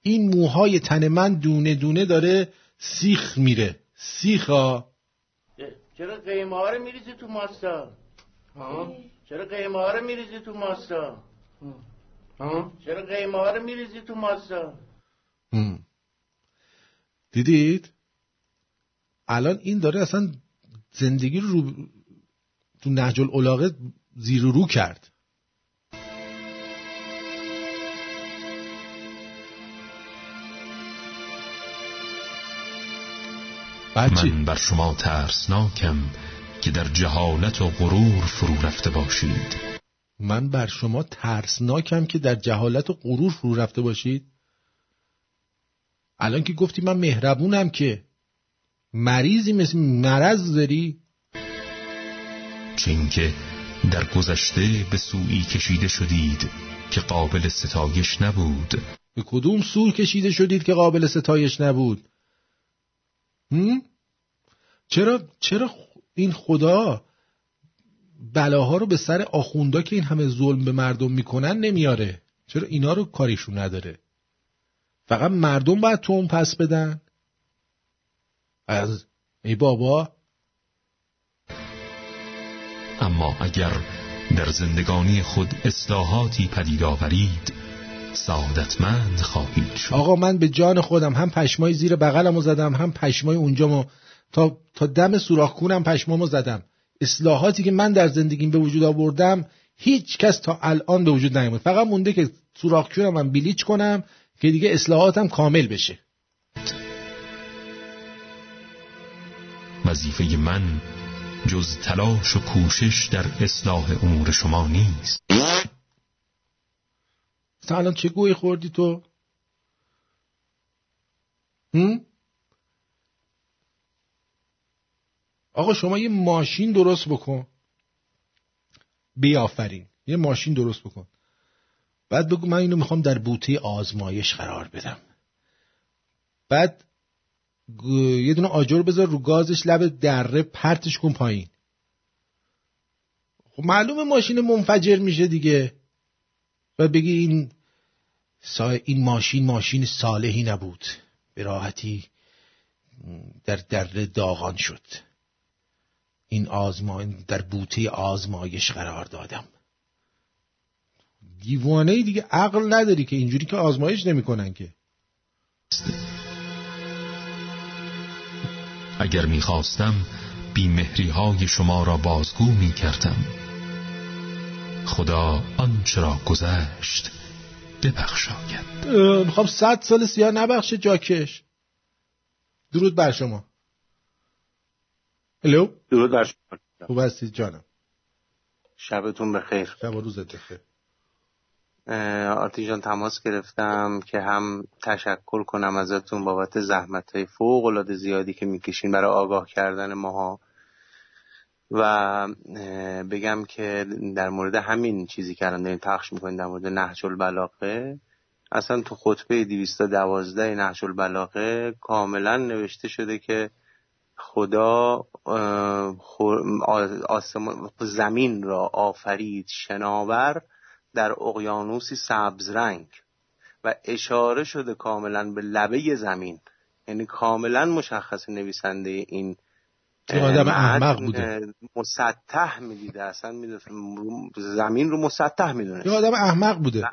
این موهای تن من دونه دونه داره سیخ میره. سیخا چرا قیمه ها رو میریزی تو ماستا؟ چرا قیمه ها رو میریزی تو ماستا؟ چرا قیمه ها رو میریزی تو ماستا؟ دیدید؟ الان این داره اصلا زندگی رو تو نهج العلاقه زیر رو کرد. من بر شما ترسناکم که در جهالت و غرور فرو رفته باشید. من بر شما ترسناکم که در جهالت و غرور فرو رفته باشید. الان که گفتی من مهربونم که مریضی مثل مرض داری؟ چون که در گذشته به سوی کشیده شدید که قابل ستایش نبود. به کدوم سو کشیده شدید که قابل ستایش نبود؟ هم؟ چرا چرا این خدا بلاها رو به سر آخوندا که این همه ظلم به مردم می‌کنن نمیاره؟ چرا اینا رو کاریشون نداره؟ فقط مردم باید تو اون پس بدن؟ از ای بابا. اما اگر در زندگانی خود اصلاحاتی پدید آورید سعادتمند خواهید شد. آقا من به جان خودم هم پشمای زیر بغلمو زدم هم پشمای اونجامو. تا تا دم سوراخ کونم پشمامو زدم. اصلاحاتی که من در زندگیم به وجود آوردم هیچ کس تا الان به وجود نیامد. فقط مونده که سوراخ کونم من بلیچ کنم که دیگه اصلاحاتم کامل بشه. وظیفه من جز تلاش و کوشش در اصلاح امور شما نیست. تا الان چه گوی خوردی تو؟ آقا شما یه ماشین درست بکن. بیافرین. یه ماشین درست بکن. بعد بگو من اینو می‌خوام در بوته آزمایش قرار بدم. بعد یه دونه آجر بذار رو گازش لب دره پرتش کن پایین. خب معلومه ماشین منفجر میشه دیگه. و بگی این این ماشین ماشین صالحی نبود. به راحتی در دره داغان شد. این آزمای در بوته آزمایش قرار دادم. دیوانه دیگه عقل نداری که اینجوری که آزمایش نمی‌کنن که. اگر می‌خواستم بیمهری های شما را بازگو می‌کردم. خدا آنچه را گذشت ببخشاید. می‌خوام صد سال سیاه نبخشه جاکش. درود بر شما. هلو درود بر شما. خوب هستید جانم. شبتون بخیر. شب و روزت بخیر. آرتی جان تماس گرفتم که هم تشکر کنم ازتون بابت زحمت های فوق العاده زیادی که می‌کشین برای آگاه کردن ماها. و بگم که در مورد همین چیزی که الان دارین پخش می‌کنین در مورد نهج البلاغه اصلا تو خطبه 212 نهج البلاغه کاملا نوشته شده که خدا آسمان زمین را آفرید شناور در اقیانوسی سبز رنگ و اشاره شده کاملا به لبه زمین. یعنی کاملا مشخص نویسنده این آدم احمق بوده. مسطح می‌دیده. اصلا می‌دونه زمین رو مسطح می‌دونه. یه آدم احمق بوده.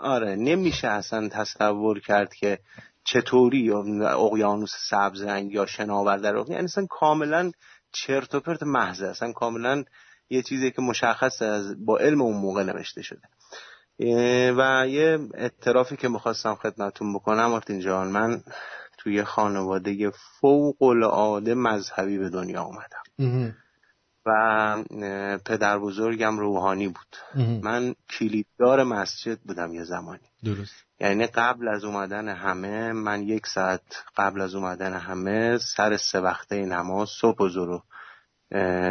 آره نمیشه اصلا تصور کرد که چطوری یا اقیانوس سبز رنگ یا شناور در یعنی اصلا کاملا چرت و پرت محض اصلا کاملا یه چیزی که مشخص از با علم اون موقع نوشته شده. و یه اعترافی که می‌خواستم خدمتون بکنم آرتین جان من توی خانواده فوق العاده مذهبی به دنیا اومدم. و پدر بزرگم روحانی بود. من کلیددار مسجد بودم یه زمانی. درست. یعنی قبل از اومدن همه من یک ساعت قبل از اومدن همه سر سه وقته نماز صبح و زور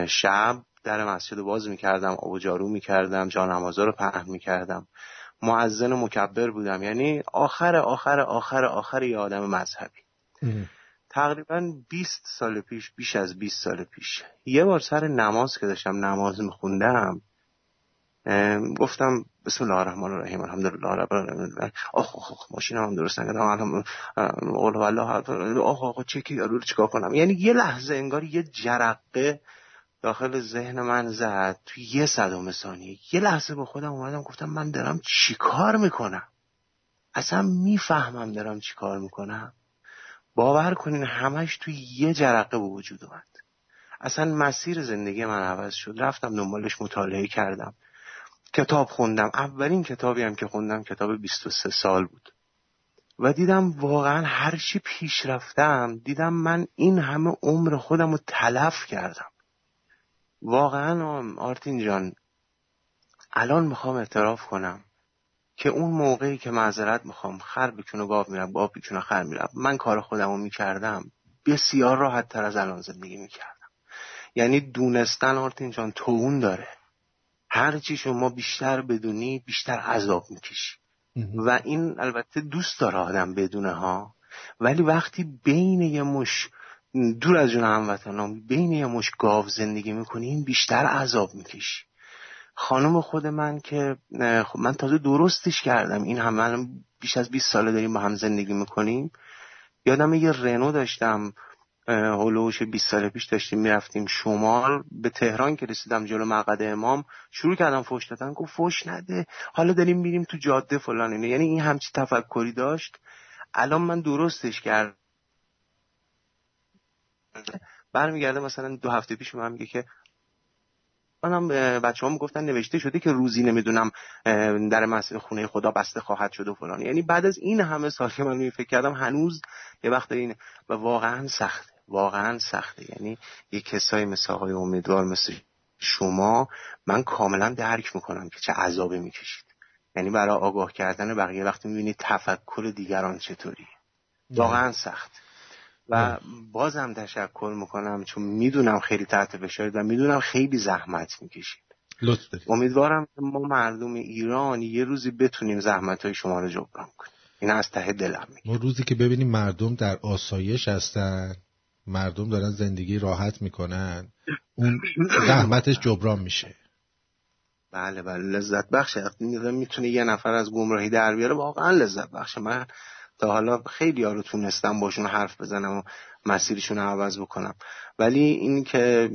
شب در مسجد باز می‌کردم آب و جارو می‌کردم جا نمازا رو پهن می‌کردم. معزن مکبر بودم. یعنی آخر آخر آخر آخر یه آدم مذهبی. تقریبا 20 سال پیش بیش از 20 سال پیش یه بار سر نماز که داشتم نماز میخوندم گفتم بسم الله الرحمن الرحیم الحمدلله رب العالمین. آخ آخ ماشینم هم درست نکردم. الان قول والله آخ آخ چکی رو چیکار کنم؟ یعنی یه لحظه انگار یه جرقه داخل ذهن من زد. تو یه صدم ثانیه. یه لحظه با خودم اومدم گفتم من دارم چیکار می‌کنم؟ اصلا می‌فهمم دارم چیکار می‌کنم. باور کنین همش توی یه جرقه به وجود اومد. اصلا مسیر زندگی من عوض شد. رفتم دنبالش مطالعه کردم. کتاب خوندم. اولین کتابی هم که خوندم کتاب 23 سال بود. و دیدم واقعا هر چی پیش رفتم دیدم من این همه عمر خودم رو تلف کردم. واقعا آرتین جان الان می‌خوام اعتراف کنم که اون موقعی که معذرت می‌خوام خر بکنه گاو میرم گاو بکنه خر میرم من کار خودم رو می‌کردم بسیار راحت تر از الان زندگی می‌کردم. یعنی دونستن آرتین جان تو اون داره هرچی شما بیشتر بدونی بیشتر عذاب می‌کشی. و این البته دوست داره آدم بدونه ها. ولی وقتی بین یه مش دور از جون هموطنان بین یه مش گاو زندگی می‌کنی این بیشتر عذاب می‌کشی. خانم خود من که خب من تازه درستش کردم. این همه بیش از 20 ساله داریم با هم زندگی می‌کنیم. یادم یه رنو داشتم. هلوش 20 سال پیش داشتیم می‌رفتیم شمال. به تهران که رسیدم جلو مقعد امام. شروع کردم فوش دادن گفت فوش نده. حالا داریم میریم تو جاده فلان اینه یعنی این همچی تفکری داشت. الان من درستش کردم. برمیگرده مثلا دو هفته پیش من میگه که منم بچه هم گفتن نوشته شده که روزی نمی‌دونم در مسجد خونه خدا بسته خواهد شد و فلان. یعنی بعد از این همه سال که من می فکر کردم هنوز یه وقت این و واقعا سخته. واقعا سخته. یعنی یه کسایی مثل آقای امیدوار مثل شما من کاملا درک می‌کنم که چه عذابی می‌کشید. یعنی برای آگاه کردن بقیه وقتی می‌بینید تفکر دیگران چطوری واقعا سخت و بازم تشکر می‌کنم چون می‌دونم خیلی تحت فشارید و می‌دونم خیلی زحمت می‌کشید. لطف دارید امیدوارم که ما مردم ایران یه روزی بتونیم زحمت های شما رو جبران کنیم. این از ته دلم میگه ما روزی که ببینیم مردم در آسایش هستن مردم دارن زندگی راحت می‌کنن اون زحمتش جبران میشه. بله بله لذت بخش می‌تونه یه نفر از گمراهی در بیاره واقعا لذت بخش من تا حالا خیلی ها رو تونستم باشون حرف بزنم و مسیرشون رو عوض بکنم. ولی این که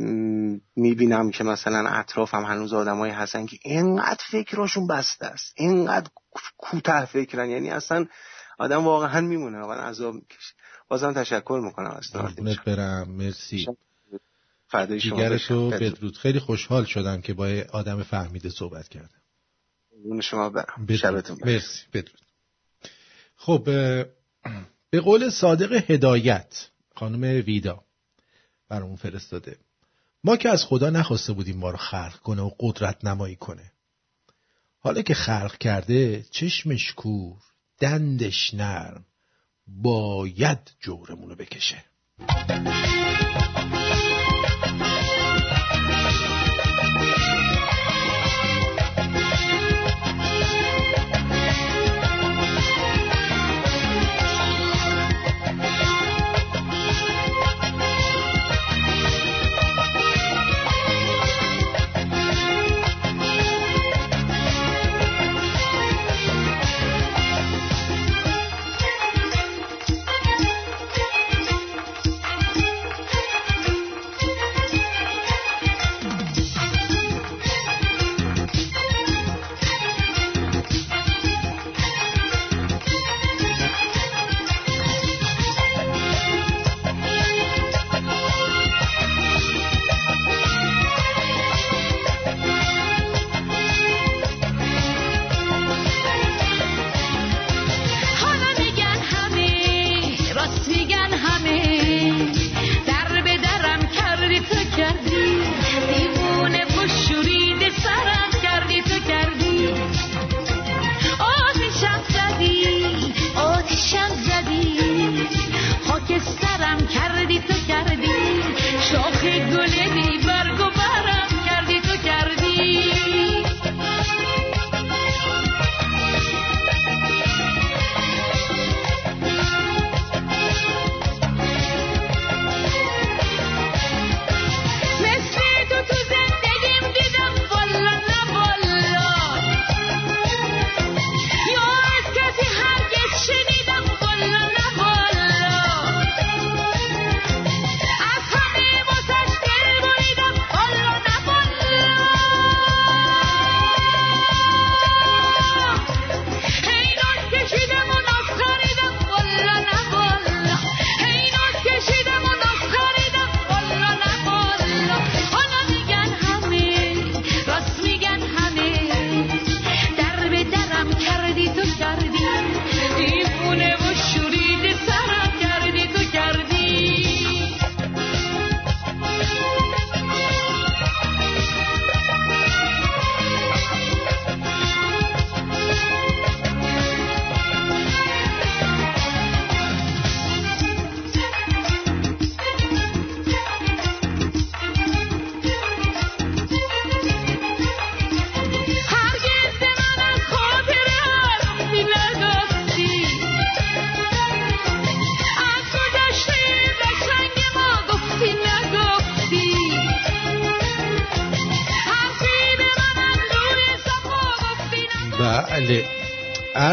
می‌بینم که مثلا اطرافم هنوز آدمایی هستن که اینقدر فکرشون بسته است اینقدر کوتاه فکرن. یعنی اصلا آدم واقعا میمونه. واقعا عذاب می‌کشه. بازم تشکر می‌کنم از برم. مرسی. فردای شما بدرود. خیلی خوشحال شدم که با آدم فهمیده صحبت کردم. شما برم. شبتون مرسی. بدرود. خب به قول صادق هدایت خانم ویدا برامون فرستاده. ما که از خدا نخواسته بودیم ما رو خلق کنه و قدرت نمایی کنه. حالا که خلق کرده چشمش کور دندش نرم باید جورمونو بکشه.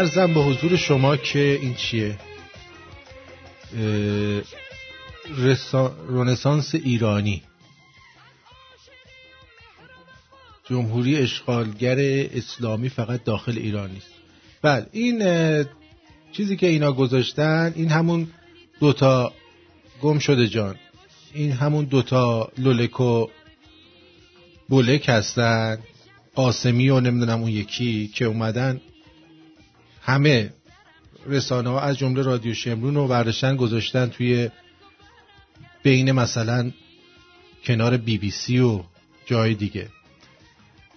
ارزم به حضور شما که این چیه؟ رنسانس ایرانی. جمهوری اشغالگر اسلامی فقط داخل ایران نیست. بله این چیزی که اینا گذاشتن این همون دوتا گم شده جان. این همون دوتا لولکو بولک هستن. قاسمی و نمی‌دونم اون یکی که اومدن همه رسانه ها از جمله رادیو شمرون رو برداشتن گذاشتن توی بین مثلا کنار بی بی سی و جای دیگه.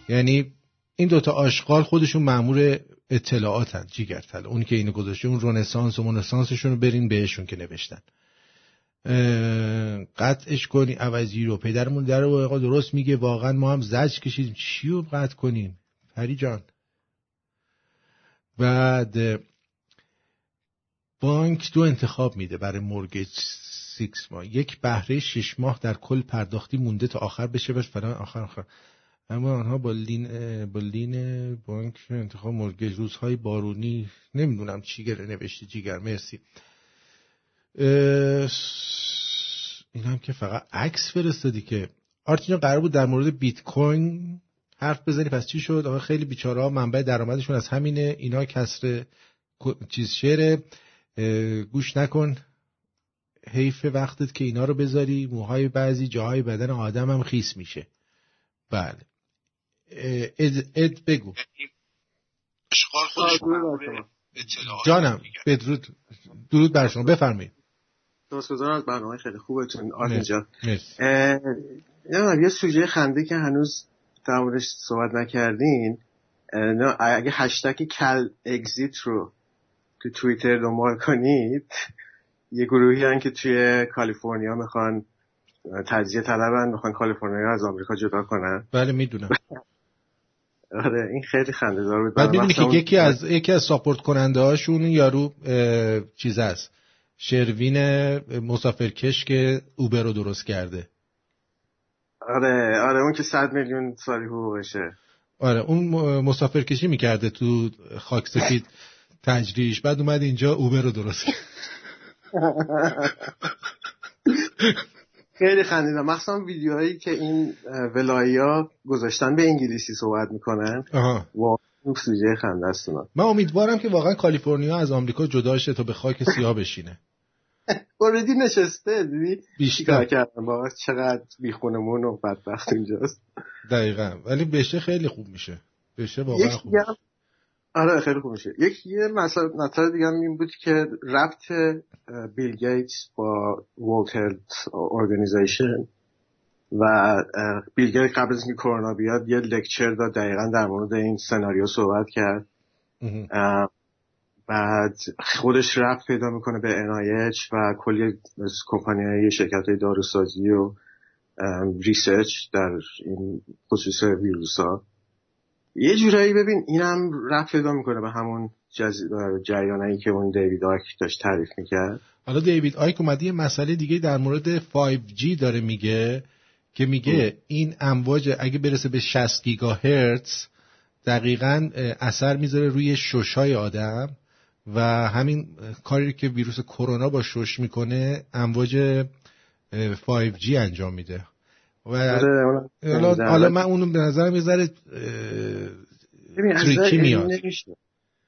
یعنی این دوتا آشغال خودشون معمور اطلاعاتن جیگرتل اون که اینو گذاشته اون رونسانس و مونسانسشون رو برین بهشون که نوشتن. قطعش کنی عوضی رو پدرمون در رو درست میگه واقعا ما هم زج کشیدیم. چی رو قطع کنیم؟ پری جان. بعد بانک دو انتخاب میده برای مورگیج سیکس ماه. یک بهره شش ماه در کل پرداختی مونده تا آخر بشه بس فلان آخر آخر. اما آنها با لین با لین بانک انتخاب مورگیج. روزهای بارونی نمی‌دونم چی گره نوشتی جیگر مرسی. این هم که فقط عکس فرستادی که آرتینو قرار بود در مورد بیت کوین حرف بزنی پس چی شد؟ آقا خیلی بیچاره ها منبع درآمدشون از همینه. اینا کسر چیز شعر گوش نکن. حیف وقتت که اینا رو بذاری. موهای بعضی جاهای بدن آدم هم خیس میشه. بله. اد, اد بگو. جانم بدرود. درود بر شما. بفرمایید. سپاسگزارم از برنامه خیلی خوبتون. آرنجا یه سوژه خنده که هنوز در موردش صحبت نکردین اگه هشتگ کل اگزیت رو تو توییتر دنبال کنید یه گروهی هن که توی کالیفرنیا می‌خوان تجزیه طلبن می‌خوان کالیفرنیا از آمریکا جدا کنن. بله می‌دونم. آره این خیلی خنده دار بود. بعد می‌بینی که یکی از یکی از ساپورت کننده هاشون یارو چیز است شروین مسافرکش که اوبر رو درست کرده. آره آره اون که صد میلیون سالی حقوقشه. آره اون مسافرکشی می‌کرده تو خاک سفید تجریش. بعد اومد اینجا اوبر رو درست خیلی خندیدم. مخصوصا ویدیوهایی که این ولایی ها گذاشتن به انگلیسی صحبت می‌کنن. و سوژه خنده است من امیدوارم که واقعا کالیفرنیا از آمریکا جدا شه تا به خاک سیاه بشینه. اوردی نشسته دیدی؟ بیشتر. کردن با چقدر بیخونمون و بدبخت اینجاست. دقیقا. ولی بشه خیلی خوب میشه. بشه واقعا خوب میشه. آره خیلی خوب میشه. یک یه مسئله دیگه این بود که ربط بیل گیتس با Health Organization و بیل گیتس قبل از اینکه کرونا بیاد یه lecture داد دقیقا در مورد این سناریو صحبت کرد. بعد خودش ربط پیدا می‌کنه به NIH و کلی کمپانی های شرکت های داروسازی و research در این خصوص ویروس ها یه جورایی ببین اینم ربط پیدا می‌کنه به همون جز... جریانایی که اون دیوید آیک داشت تعریف می‌کرد. حالا دیوید آیک اومده یه مسئله دیگه در مورد 5G داره میگه که میگه این امواج اگه برسه به 60 گیگاهرتز دقیقا اثر می‌ذاره روی ششای آدم. و همین کاری که ویروس کرونا با شش می‌کنه امواج 5G انجام میده. و آره، حالا من اونو به نظرم یه ذره تریکی میاد.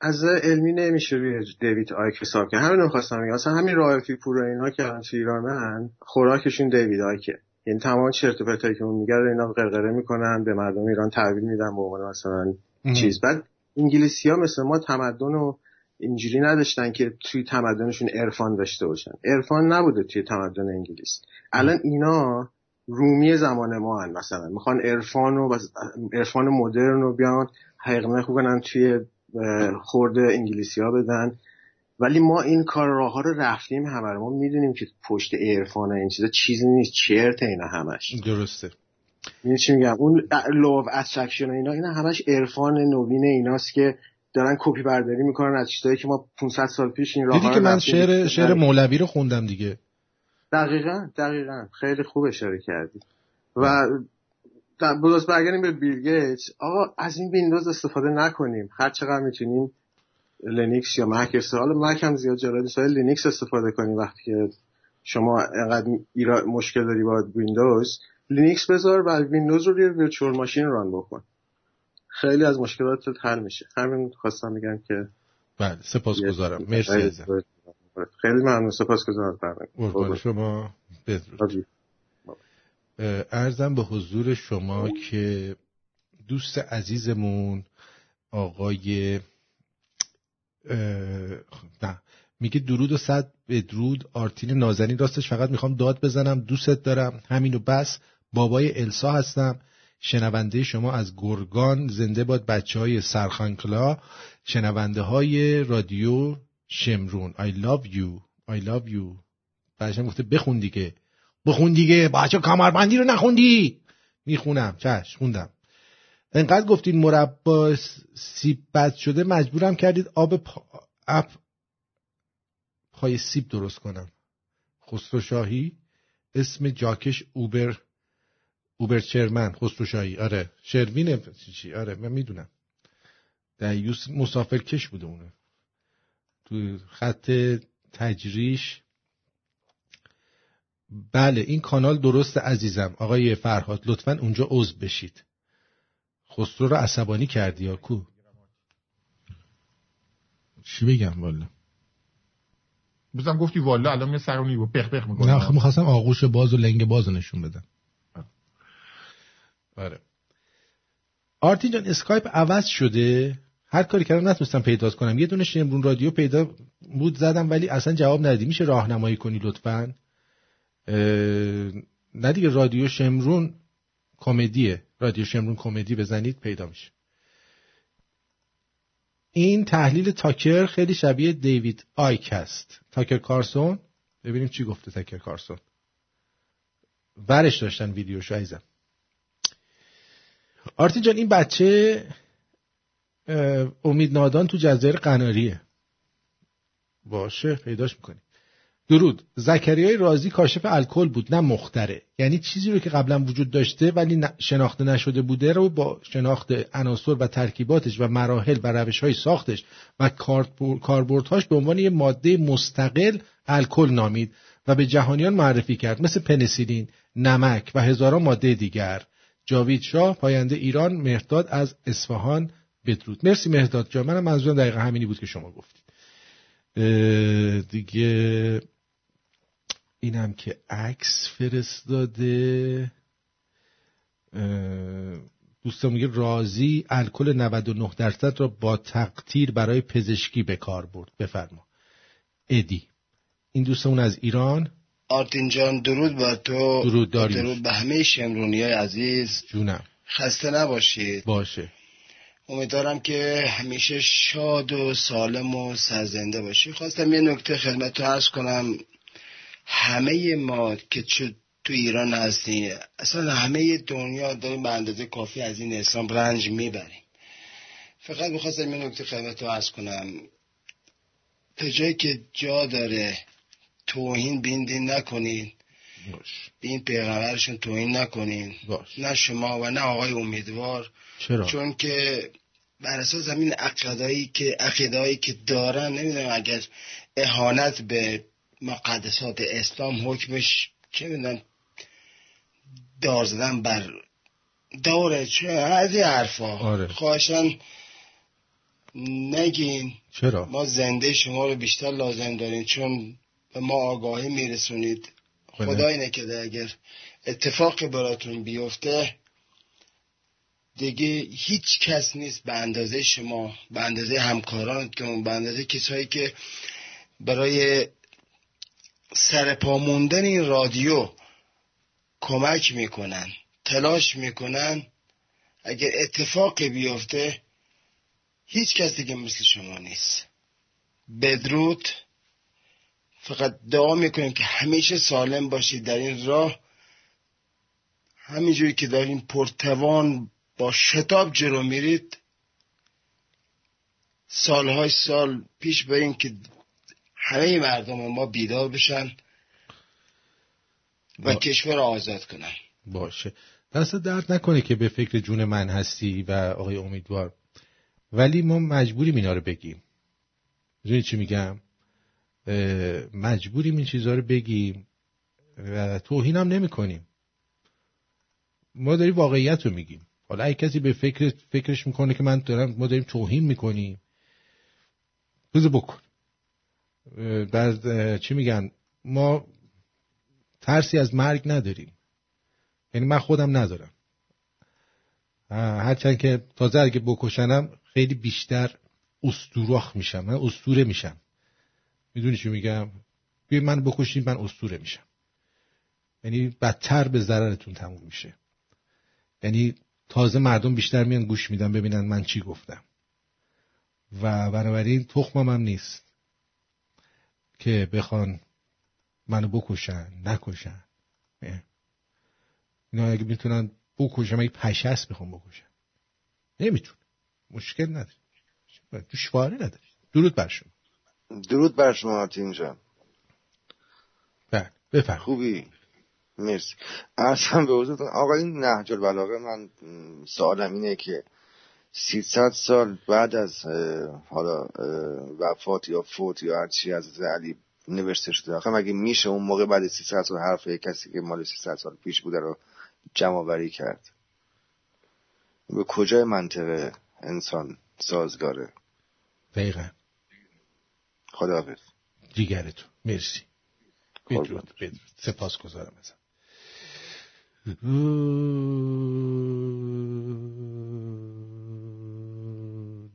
از علمی نمیشه روی دیوید آیک حساب کرد. همین خواستم میگم اصلا همین رایفی پور اینا که الان تو ایرانن خوراکشون دیوید آیکه. یعنی تمام چرت و پرتایی که اون میگه اینا قرقره می‌کنن به مردم ایران تحویل میدن به عنوان مثلا چیز. بعد انگلیسی ها مثل ما تمدن و اینجوری نداشتن که توی تمدنشون عرفان داشته باشن. عرفان نبوده توی تمدن انگلیس. الان اینا رومی زمان ما هن مثلا. می‌خوان عرفان و عرفان مدرن رو بیان حقنه کنن تو خورد انگلیسی ها بدن. ولی ما این کار راه ها رو رفتیم همه ما می‌دونیم که پشت عرفان این چیزا چیزی نیست چرت اینا همش. درسته. این چی میگم؟ اون law attraction اینا اینا همش عرفان نوین ایناست که دارن کپی برداری می‌کنن از چیزایی که ما 500 سال پیش این راه دیدی که من شعر شعر مولوی رو خوندم دیگه. دقیقا دقیقا. خیلی خوب اشاره کردی. و درست برگردیم به بیل گیتس. آقا از این ویندوز استفاده نکنیم. هر چقدر می‌تونیم لینکس یا مک حالا مک هم زیاد جالب نیست لینکس استفاده کنیم وقتی که شما انقدر مشکل داری با ویندوز. لینکس بذار و ویندوز رو روی virtual machine run بکن. خیلی از مشکلات حل میشه. همین خواستم میگم که بله سپاسگزارم. مرسی خیلی ممنون. سپاسگزارم. قربان شما بدرود. ارزم به حضور شما که دوست عزیزمون آقای نه میگه درود و صد بدرود. آرتین نازنین راستش فقط می‌خوام داد بزنم. دوستت دارم. همینو بس. بابای السا هستم. شنونده شما از گرگان زنده باد بچه های سرخانکلا شنونده های رادیو شمرون. I love you. I love you. بعدش گفته بخون دیگه. بخون دیگه. بچه کمربندی رو نخوندی. می‌خونم. چش خوندم. انقدر گفتین مربا سیب بد شده مجبورم کردید آب پا... اپ پای سیب درست کنم. خسرو شاهی اسم جاکش اوبر. اوبر چرمن خسرو شاهی آره. شروین چی آره من می‌دونم. دیوس مسافر کش بوده اونه. تو خط تجریش. بله این کانال درست عزیزم. آقای فرهاد لطفا اونجا عضو بشید. خسرو رو عصبانی کردی یا کو چی بگم والا؟ بزن گفتی والا الان می سرونی و پخ پخ می‌کنه نه خب می‌خواستم آغوش باز و لنگ باز نشون بدم. آره آرتین جان اسکایپ عوض شده؟ هر کاری کردم نتونستم پیداش کنم. یه دونه شمرون رادیو پیدا بود زدم ولی اصلا جواب ندادی. میشه راهنمایی کنی لطفا؟ نه دیگه رادیو شمرون کمدیه. رادیو شمرون کمدی بزنید پیدا میشه. این تحلیل تاکر خیلی شبیه دیوید آیک است تاکر کارسون؟ ببینیم چی گفته تاکر کارسون. ورش داشتن ویدیوشو عزیزم. آرتین جان این بچه امید نادان تو جزایر قناریه. باشه پیداش می‌کنی درود. زکریای رازی کاشف الکل بود نه مختره. یعنی چیزی رو که قبلا وجود داشته ولی شناخته نشده بوده رو با شناخت عناصر و ترکیباتش و مراحل و روش های ساختش و کاربردهاش به عنوان یه ماده مستقل الکل نامید و به جهانیان معرفی کرد. مثل پنسیلین، نمک و هزاران ماده دیگر. جاوید شاه پاینده ایران مهداد از اصفهان بدرود. مرسی مهداد جان. منم منظورم دقیقا همینی بود که شما گفتید. دیگه اینم که عکس فرستاده. دوستان میگه رازی الکل 99 درصد را با تقطیر برای پزشکی به کار برد. بفرما. ادی. این دوستمون از ایران. آرتین جان درود با تو. درود داریوش درود به همه شمرونی های عزیز. جونم. خسته نباشید. باشه. امیدوارم که همیشه شاد و سالم و سرزنده باشی. خواستم یه نکته خدمت تو عرض کنم. همه ما که تو ایران هستیم اصلا همه دنیا داریم به اندازه کافی از این اسلام رنج می‌بریم. فقط می‌خواستم یه نکته خدمت تو عرض کنم. تا جایی که جا داره توهین بیندین نکنین باش. به این پیغمبرشون توهین نکنین باش. نه شما و نه آقای امیدوار چرا؟ چون که بر اساس همین عقیدایی که عقیدایی که دارن نمی‌دونم اگر اهانت به مقدسات اسلام حکمش چه می‌دونم دار زدن بر داره چه از این حرفا آره. خواهشن نگین چرا؟ ما زنده شما رو بیشتر لازم داریم چون به ما آگاهی میرسونید. خدای. نکده اگر اتفاقی براتون بیفته دیگه هیچ کس نیست به اندازه شما به اندازه همکارانتون به اندازه کسایی که برای سرپا موندن این رادیو کمک می‌کنن تلاش می‌کنن اگر اتفاقی بیفته هیچ کس دیگه مثل شما نیست. بدرود. فقط دعا می‌کنیم که همیشه سالم باشید. در این راه همینجوری که دارین پرتوان با شتاب جلو میرید سالهای سال پیش برین که همه مردم ما بیدار بشن و با... کشور آزاد کنن. باشه. دست درد نکنه که به فکر جون من هستی و آقای امیدوار. ولی ما مجبوریم اینا رو بگیم. می‌دونی چی میگم؟ مجبوریم این چیزها رو بگیم و توهین هم نمی کنیم ما داریم واقعیت رو میگیم. حالا اگه کسی به فکر فکرش می‌کنه که من دارم ما داریم توهین می‌کنیم بذار بکن. بعد چی میگن؟ ما ترسی از مرگ نداریم. یعنی من خودم ندارم. هرچند که تازه اگه بکشنم خیلی بیشتر استوراخ میشم من استوره میشم. می‌دونی چی میگم؟ بیا من بکشین من استوره میشم. یعنی بدتر به ضررتون تموم میشه. یعنی تازه مردم بیشتر میان گوش میدن ببینن من چی گفتم. و بنابراین تخمم هم نیست که بخوان منو بکشن نکشن. اینا اگه می‌تونن بکشن اگه پشست می‌خوام بکشن نمیتون مشکل نداری دشواری نداری درود بر شما. درود بر شما آتین جان. بله بفرم خوبی؟ مرسی. ارسم به حضورتون آقا این نهج البلاغه من سوالم اینه که 300 سال بعد از حالا وفات یا فوت یا هرچی از علی نوشته شده آخه مگه میشه اون موقع بعد 300 سال حرف کسی که مال 300 سال پیش بوده رو جمع کرد؟ به کجای منطقه انسان سازگاره؟ دقیقا. خداحافظ. دیگرتون. مرسی. بدرود بدرود. سپاس گذارم ازم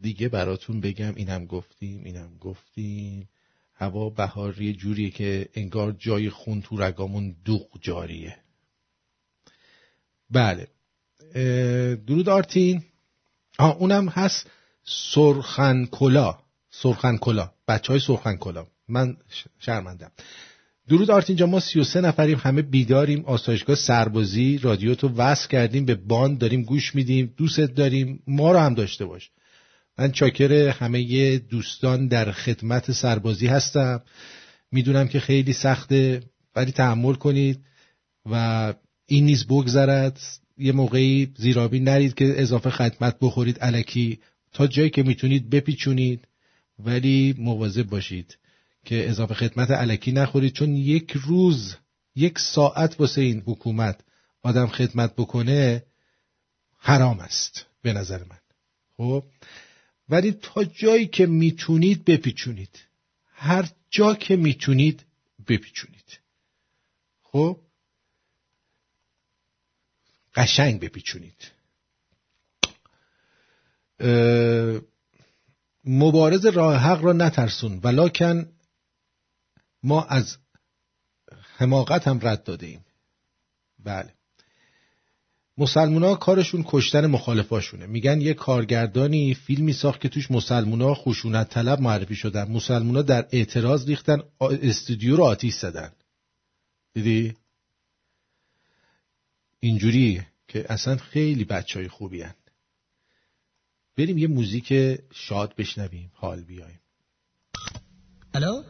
دیگه براتون بگم اینم گفتیم اینم گفتیم. هوا بهاری جوریه که انگار جای خون تو رگامون دوغ جاریه. بله. درود آرتین. آه اونم هست سرخن کلا سرخن کلا بچه های سرخن کلا من شرمندم. درود آرتین جا ما 33 نفریم همه بیداریم آسایشگاه سربازی رادیو تو وصل کردیم به باند داریم گوش میدیم دوست داریم ما رو هم داشته باش. من چاکر همه دوستان در خدمت سربازی هستم. می‌دونم که خیلی سخته ولی تحمل کنید و این نیز بگذرد. یه موقعی زیرابی نرید که اضافه خدمت بخورید علکی. تا جایی که می‌تونید بپیچونید. ولی مواظب باشید که اضافه خدمت علکی نخورید چون یک روز یک ساعت واسه این حکومت آدم خدمت بکنه حرام است به نظر من. خب؟ ولی تا جایی که می‌تونید بپیچونید. هر جا که می‌تونید بپیچونید. خب؟ قشنگ بپیچونید. مبارز راه حق را نترسون ولیکن ما از حماقت هم رد داده ایم. بله. مسلمونا کارشون کشتن مخالفاشونه. میگن یه کارگردانی فیلمی ساخت که توش مسلمونا خشونت طلب معرفی شدن. مسلمونا در اعتراض ریختن استودیو رو آتیش زدن. دیدی؟ اینجوری که اصلا خیلی بچه های خوبی هن. بریم یه موزیک شاد بشنویم حال بیایم. الو؟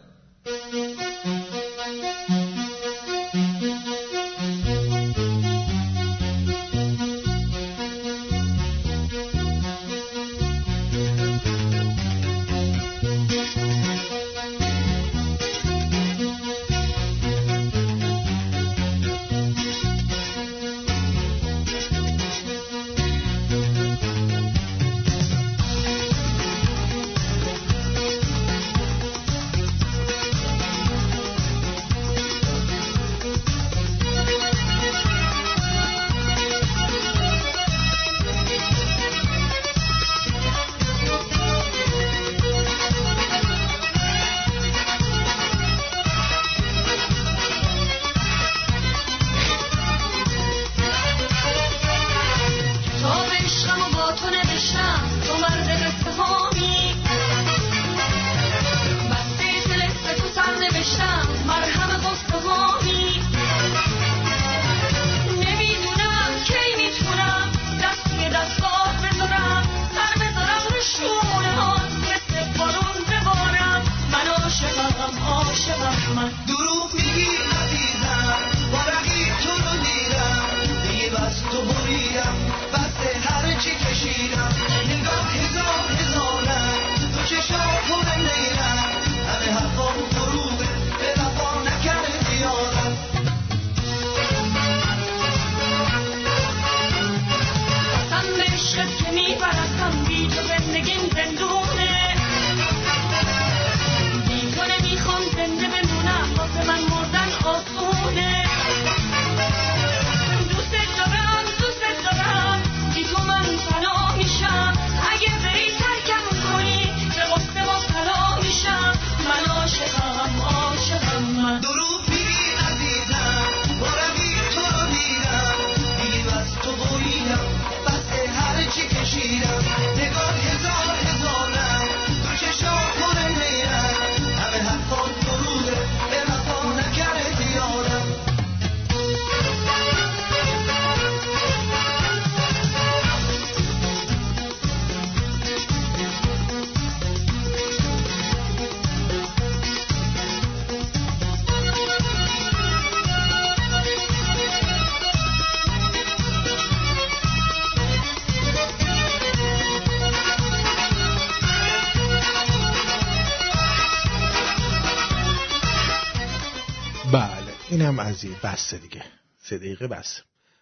اینم از این بسته دیگه. سه دقیقه بس.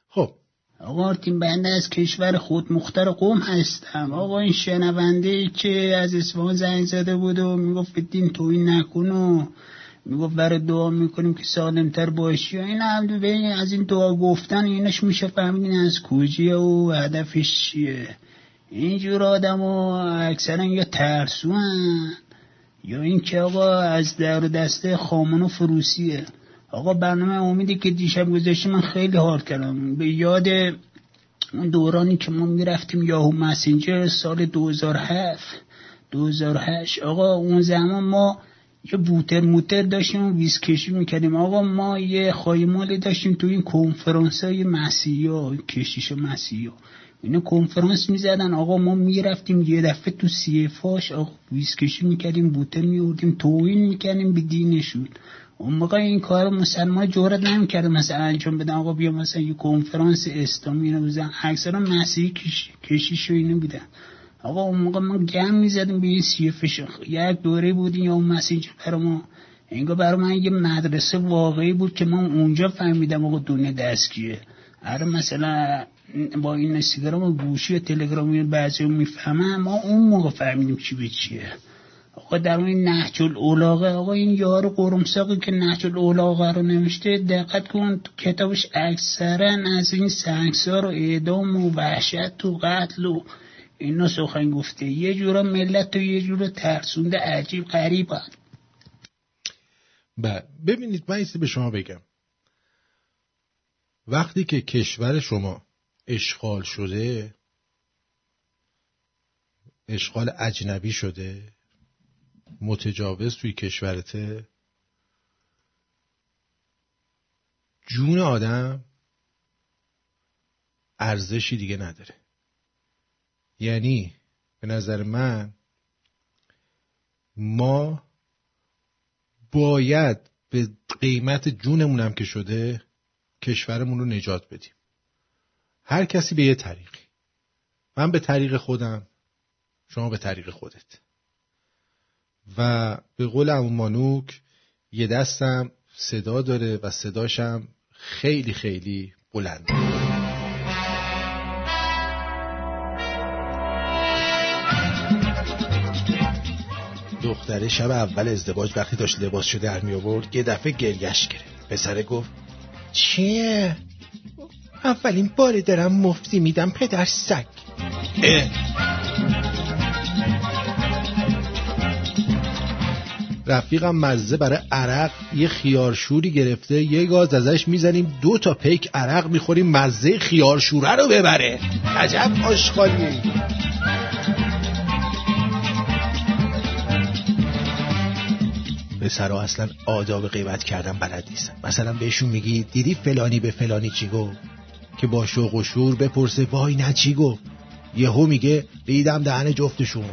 خب. آقا آرتین بنده از کشور خود مختار قوم هستم. آقا این شنونده که از اصفهان زنگ زده بود و می‌گفت دین توی نکن و می‌گفت برای دعا می‌کنیم که سالمتر باشی و این هم از این دعا گفتن اینش میشه فهمیدین از کجیه و هدفش چیه. اینجور آدم اکثرا یا ترسو یا این که آقا از در دسته خامن و فروسیه. آقا برنامه امیدی که دیشب گذاشته من خیلی حال کردم. به یاد اون دورانی که ما می‌رفتیم یاهو مسنجر سال 2007 2008 آقا اون زمان ما یه بوتر موتر داشتیم و ویز کشی می‌کردیم. آقا ما یه خایمالی داشتیم تو این کنفرانس های مسیحی ها کشیش مسیحی ها اینا کنفرانس می‌زدن. آقا ما می‌رفتیم یه دفعه تو سیفاش. آقا ویز کشی می‌کردیم بوتر میوردیم توهین می‌کردیم به دینشون. اون موقع این کار مسلمان جورت نمی‌کرد مثلا انجام بدن آقا بیا مثلا یه کنفرانس اسلامی اینو بزن اکثرا مسیحی کشیش و اینو بیدن آقا اون موقع ما گم می‌زدیم به این سیفش یک دوره بودیم یا اون مسیج برای ما. انگار برای من یه مدرسه واقعی بود که من اونجا فهمیدم آقا دونه دستگیه آره مثلا با این اینستاگرام و گوشی و تلگرامی بعضی می‌فهمم. ما اون موقع فهمیدیم چی به چیه. آقا در اون نهج الاولاغه آقا این یار قرمساقی که نهج الاولاغه رو نوشته دقت کن کتابش اکثرا از این سنگسار و اعدام و وحشت و قتل و اینا سخن گفته. یه جورا ملت و یه جورا ترسونده عجیب غریب. بله ببینید من به شما بگم. وقتی که کشور شما اشغال شده اشغال اجنبی شده متجاوز توی کشورته جون آدم ارزشی دیگه نداره. یعنی به نظر من ما باید به قیمت جونمونم که شده کشورمون رو نجات بدیم. هر کسی به یه طریقی. من به طریق خودم شما به طریق خودت. و به قول امون مانوک یه دستم صدا داره و صداشم خیلی خیلی بلنده دختره شب اول ازدواج وقتی داشت لباس شده در می آورد یه دفعه گریش گرفت. پسره گفت چیه؟ اولین بار دارم مفتی میدم پدر سگ. رفیقم مزه برای عرق یه خیارشوری گرفته یه گاز ازش می‌زنیم دو تا پیک عرق می‌خوریم مزه خیارشوره رو ببره. عجب آشغالی. پسرا اصلا آداب غیبت کردن بلد نیستن. مثلا بهشون میگی دیدی فلانی به فلانی چی گفت؟ که با شوق و شور بپرسه وای نه چی گفت؟ یهو میگه ریدم دهن جفتشون.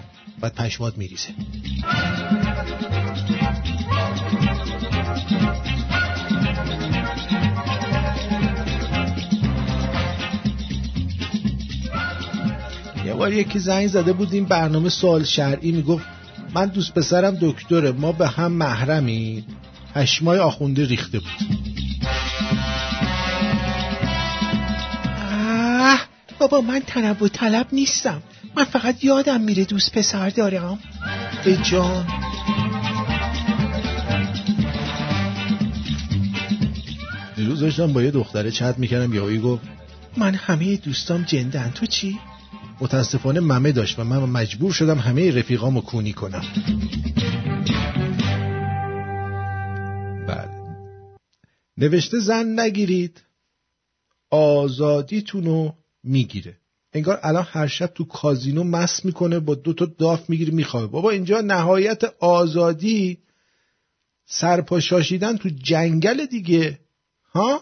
بعد پشمات میریزه. بار یکی زنگ زده بود این برنامه سوال شرعی می‌گفت من دوست پسرم دکتره ما به هم محرمی هشمای آخونده ریخته بود. آه بابا من طلب و طلب نیستم. من فقط یادم میره دوست پسر دارم. به جان. دیروز داشتم با یه دختره چت می‌کردم یهویی گفت من همه دوستام جندن. تو چی؟ متاسفانه ممه داشت و من مجبور شدم همه رفیقامو کونی کنم. بله. نوشته زن نگیرید. آزادیتونو می‌گیره. انگار الان هر شب تو کازینو مس می‌کنه با دو تا داف می‌گیره میخوابه. بابا اینجا نهایت آزادی. سرپاشاشیدن تو جنگل دیگه. ها؟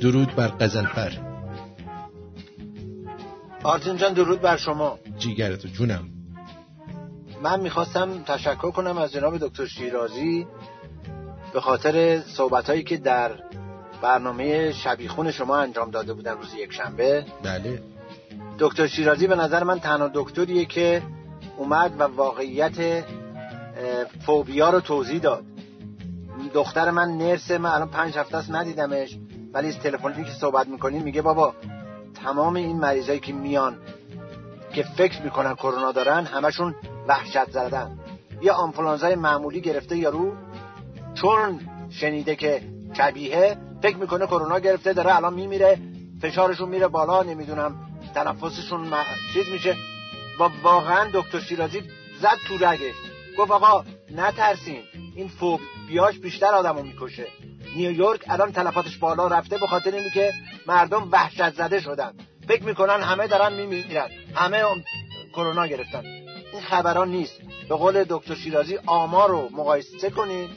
درود بر قزلفر آرتین جان درود بر شما. جیگرتو جونم. من می‌خواستم تشکر کنم از جناب دکتر شیرازی به خاطر صحبت هایی که در برنامه شبیخون شما انجام داده بودن روز یک شنبه بله. دکتر شیرازی به نظر من تنها دکتریه که اومد و واقعیت فوبیا رو توضیح داد. دختر من نرسه من الان پنج هفته است ندیدمش. ولی از تلفنی که صحبت می‌کنیم میگه بابا تمام این مریضایی که میان که فکر می‌کنن کرونا دارن همشون وحشت زدن. یه آنفولانزای معمولی گرفته یارو چون شنیده که کبیه فکر می‌کنه کرونا گرفته داره الان میمیره فشارشون میره بالا نمی‌دونم تنفسشون چیز میشه. و واقعا دکتر شیرازی زد تو رگش. گفت آقا نترسین این فوبیاش بیشتر آدمو می‌کشه. نیویورک الان تلفاتش بالا رفته به خاطر اینی که مردم وحشت زده شدن. فکر می‌کنن همه دارن میمیرن. همه کرونا گرفتن. این خبران نیست. به قول دکتر شیرازی آمار رو مقایسه کنید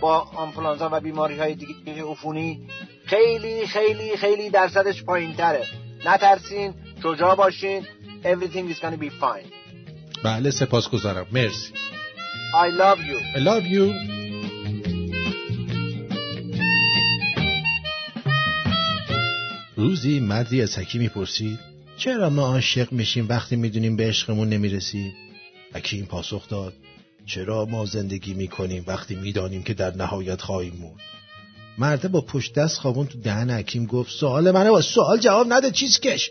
با آنفلانزا و بیماری های دیگه عفونی. خیلی خیلی خیلی درصدش پایین تره نترسین شجاع باشین. Everything is gonna be fine. بله سپاس گذارم مرسی. I love you. I love you. روزی مردی از حکیم می‌پرسید چرا ما عاشق میشیم وقتی می‌دونیم به عشقمون نمی‌رسیم حکیم پاسخ داد چرا ما زندگی می‌کنیم وقتی می‌دانیم که در نهایت خواهیم موند مرده با پشت دست خوابون تو دهن حکیم گفت سوال منه با سوال جواب نده چیز کش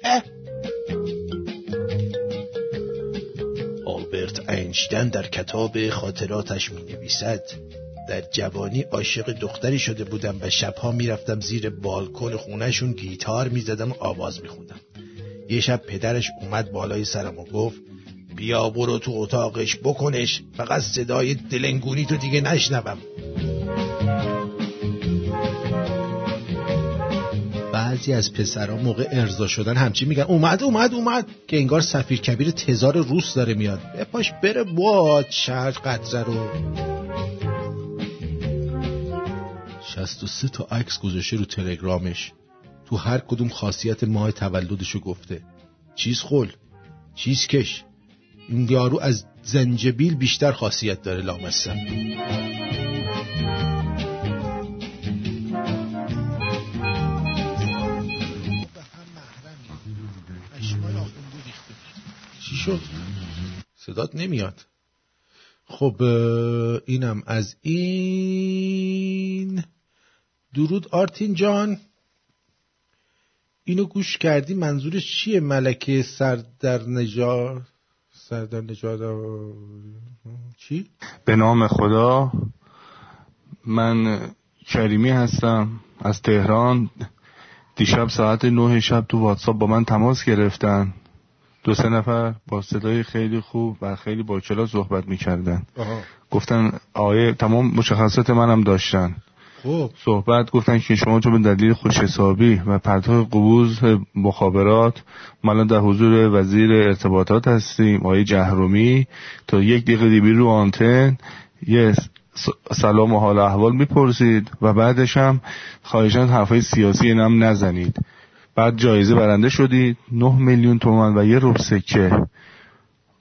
آلبرت اینشتن در کتاب خاطراتش می نویسد در جوانی عاشق دختری شده بودم و شبها می‌رفتم زیر بالکن خونهشون گیتار می‌زدم و آواز میخوندم. یه شب پدرش اومد بالای سرم و گفت بیا برو تو اتاقش بکنش فقط صدای دلنگونی تو دیگه نشنوم. بعضی از پسرها موقع ارضا شدن همچی میگن اومد اومد اومد. که انگار سفیر کبیر تزار روس داره میاد. بپاش بره باد شهر قطره رو. شست و سه تا عکس گذاشته رو تلگرامش. تو هر کدوم خاصیت ماه تولدشو گفته. چیز خل چیز کش. این یارو از زنجبیل بیشتر خاصیت داره لامصب. چی شد؟ صدات نمیاد. خب اینم از این. درود آرتین جان. اینو گوش کردی؟ منظورش چیه ملکه سر در نجار سر در نجار چی؟ به نام خدا. من کریمی هستم از تهران. دیشب ساعت نه شب تو واتساپ با من تماس گرفتن. دو سه نفر با صدای خیلی خوب و خیلی با صحبت می‌کردن. گفتن آیه تمام مشخصات منم داشتن. صحبت گفتن که شما تو به دلیل خوش حسابی و پرتاب قبوز مخابرات ما در حضور وزیر ارتباطات هستیم آقای جهرومی. تا یک دقیقه دیبی رو آنتن یه سلام و حال احوال می‌پرسید و بعدش هم خواهشان حرفای سیاسی اینم نزنید. بعد جایزه برنده شدید نه میلیون تومن و یه رب سکه.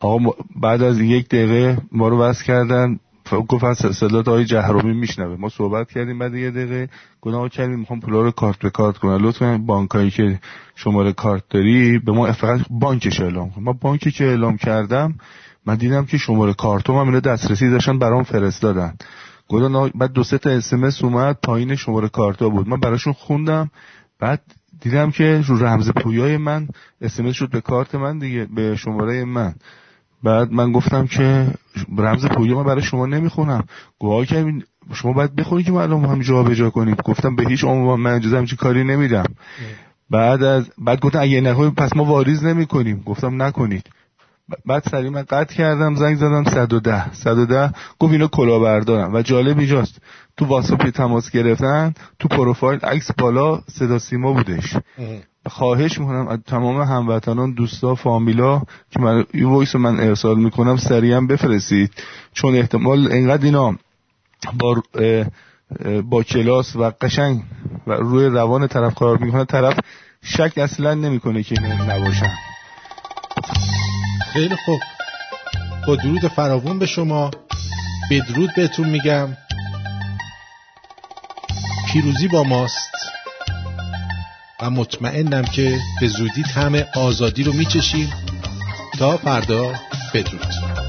آقا بعد از یک دقیقه ما رو بس کردن. گفت از صدات های جهرومی میشنوه. ما صحبت کردیم بعد یه دقیقه گناه کردیم. می‌خوام پولا رو کارت به کارت کنم. لطفا بانکایی که شماره کارت داری به ما فقط بانکش اعلام کن. ما بانکی که اعلام کردم من دیدم که شماره کارتوم هم اینا دسترسی داشتن برام فرستادن. گفتن بعد دو سه تا اسمس اومد پایین شماره کارتا بود. من براشون خوندم بعد دیدم که رو رمز پویای من اسمس شد به کارت من دیگه به شماره من. بعد من گفتم که رمز پولی من برای شما نمی‌خونم. گواه که شما باید بخونی که معلوم هم جا به جا کنیم. گفتم به هیچ عنوان من اجازه همچین کاری نمیدم. بعد از بعد گفتن اگه نکنیم پس ما واریز نمی کنیم گفتم نکنید. بعد سری من قطع کردم زنگ زدم 110 110 گفت اینا کلاهبردارم و جالب اینجاست تو واتساپ تماس گرفتن تو پروفایل عکس بالا صدا سیما بودش. خواهش می‌کنم از تمام هموطنان دوستا فامیلا که من این voice من ارسال می‌کنم سریعا بفرستید. چون احتمال انقدر اینا با با کلاس و قشنگ و روی روال طرف کار می‌کنه طرف شک اصلا نمی‌کنه که نباشن. خیلی خوب. با درود فراوون به شما. بدرود بهتون میگم. پیروزی با ماست. و مطمئنم که به زودی همه آزادی رو میچشیم. تا فردا بدرود.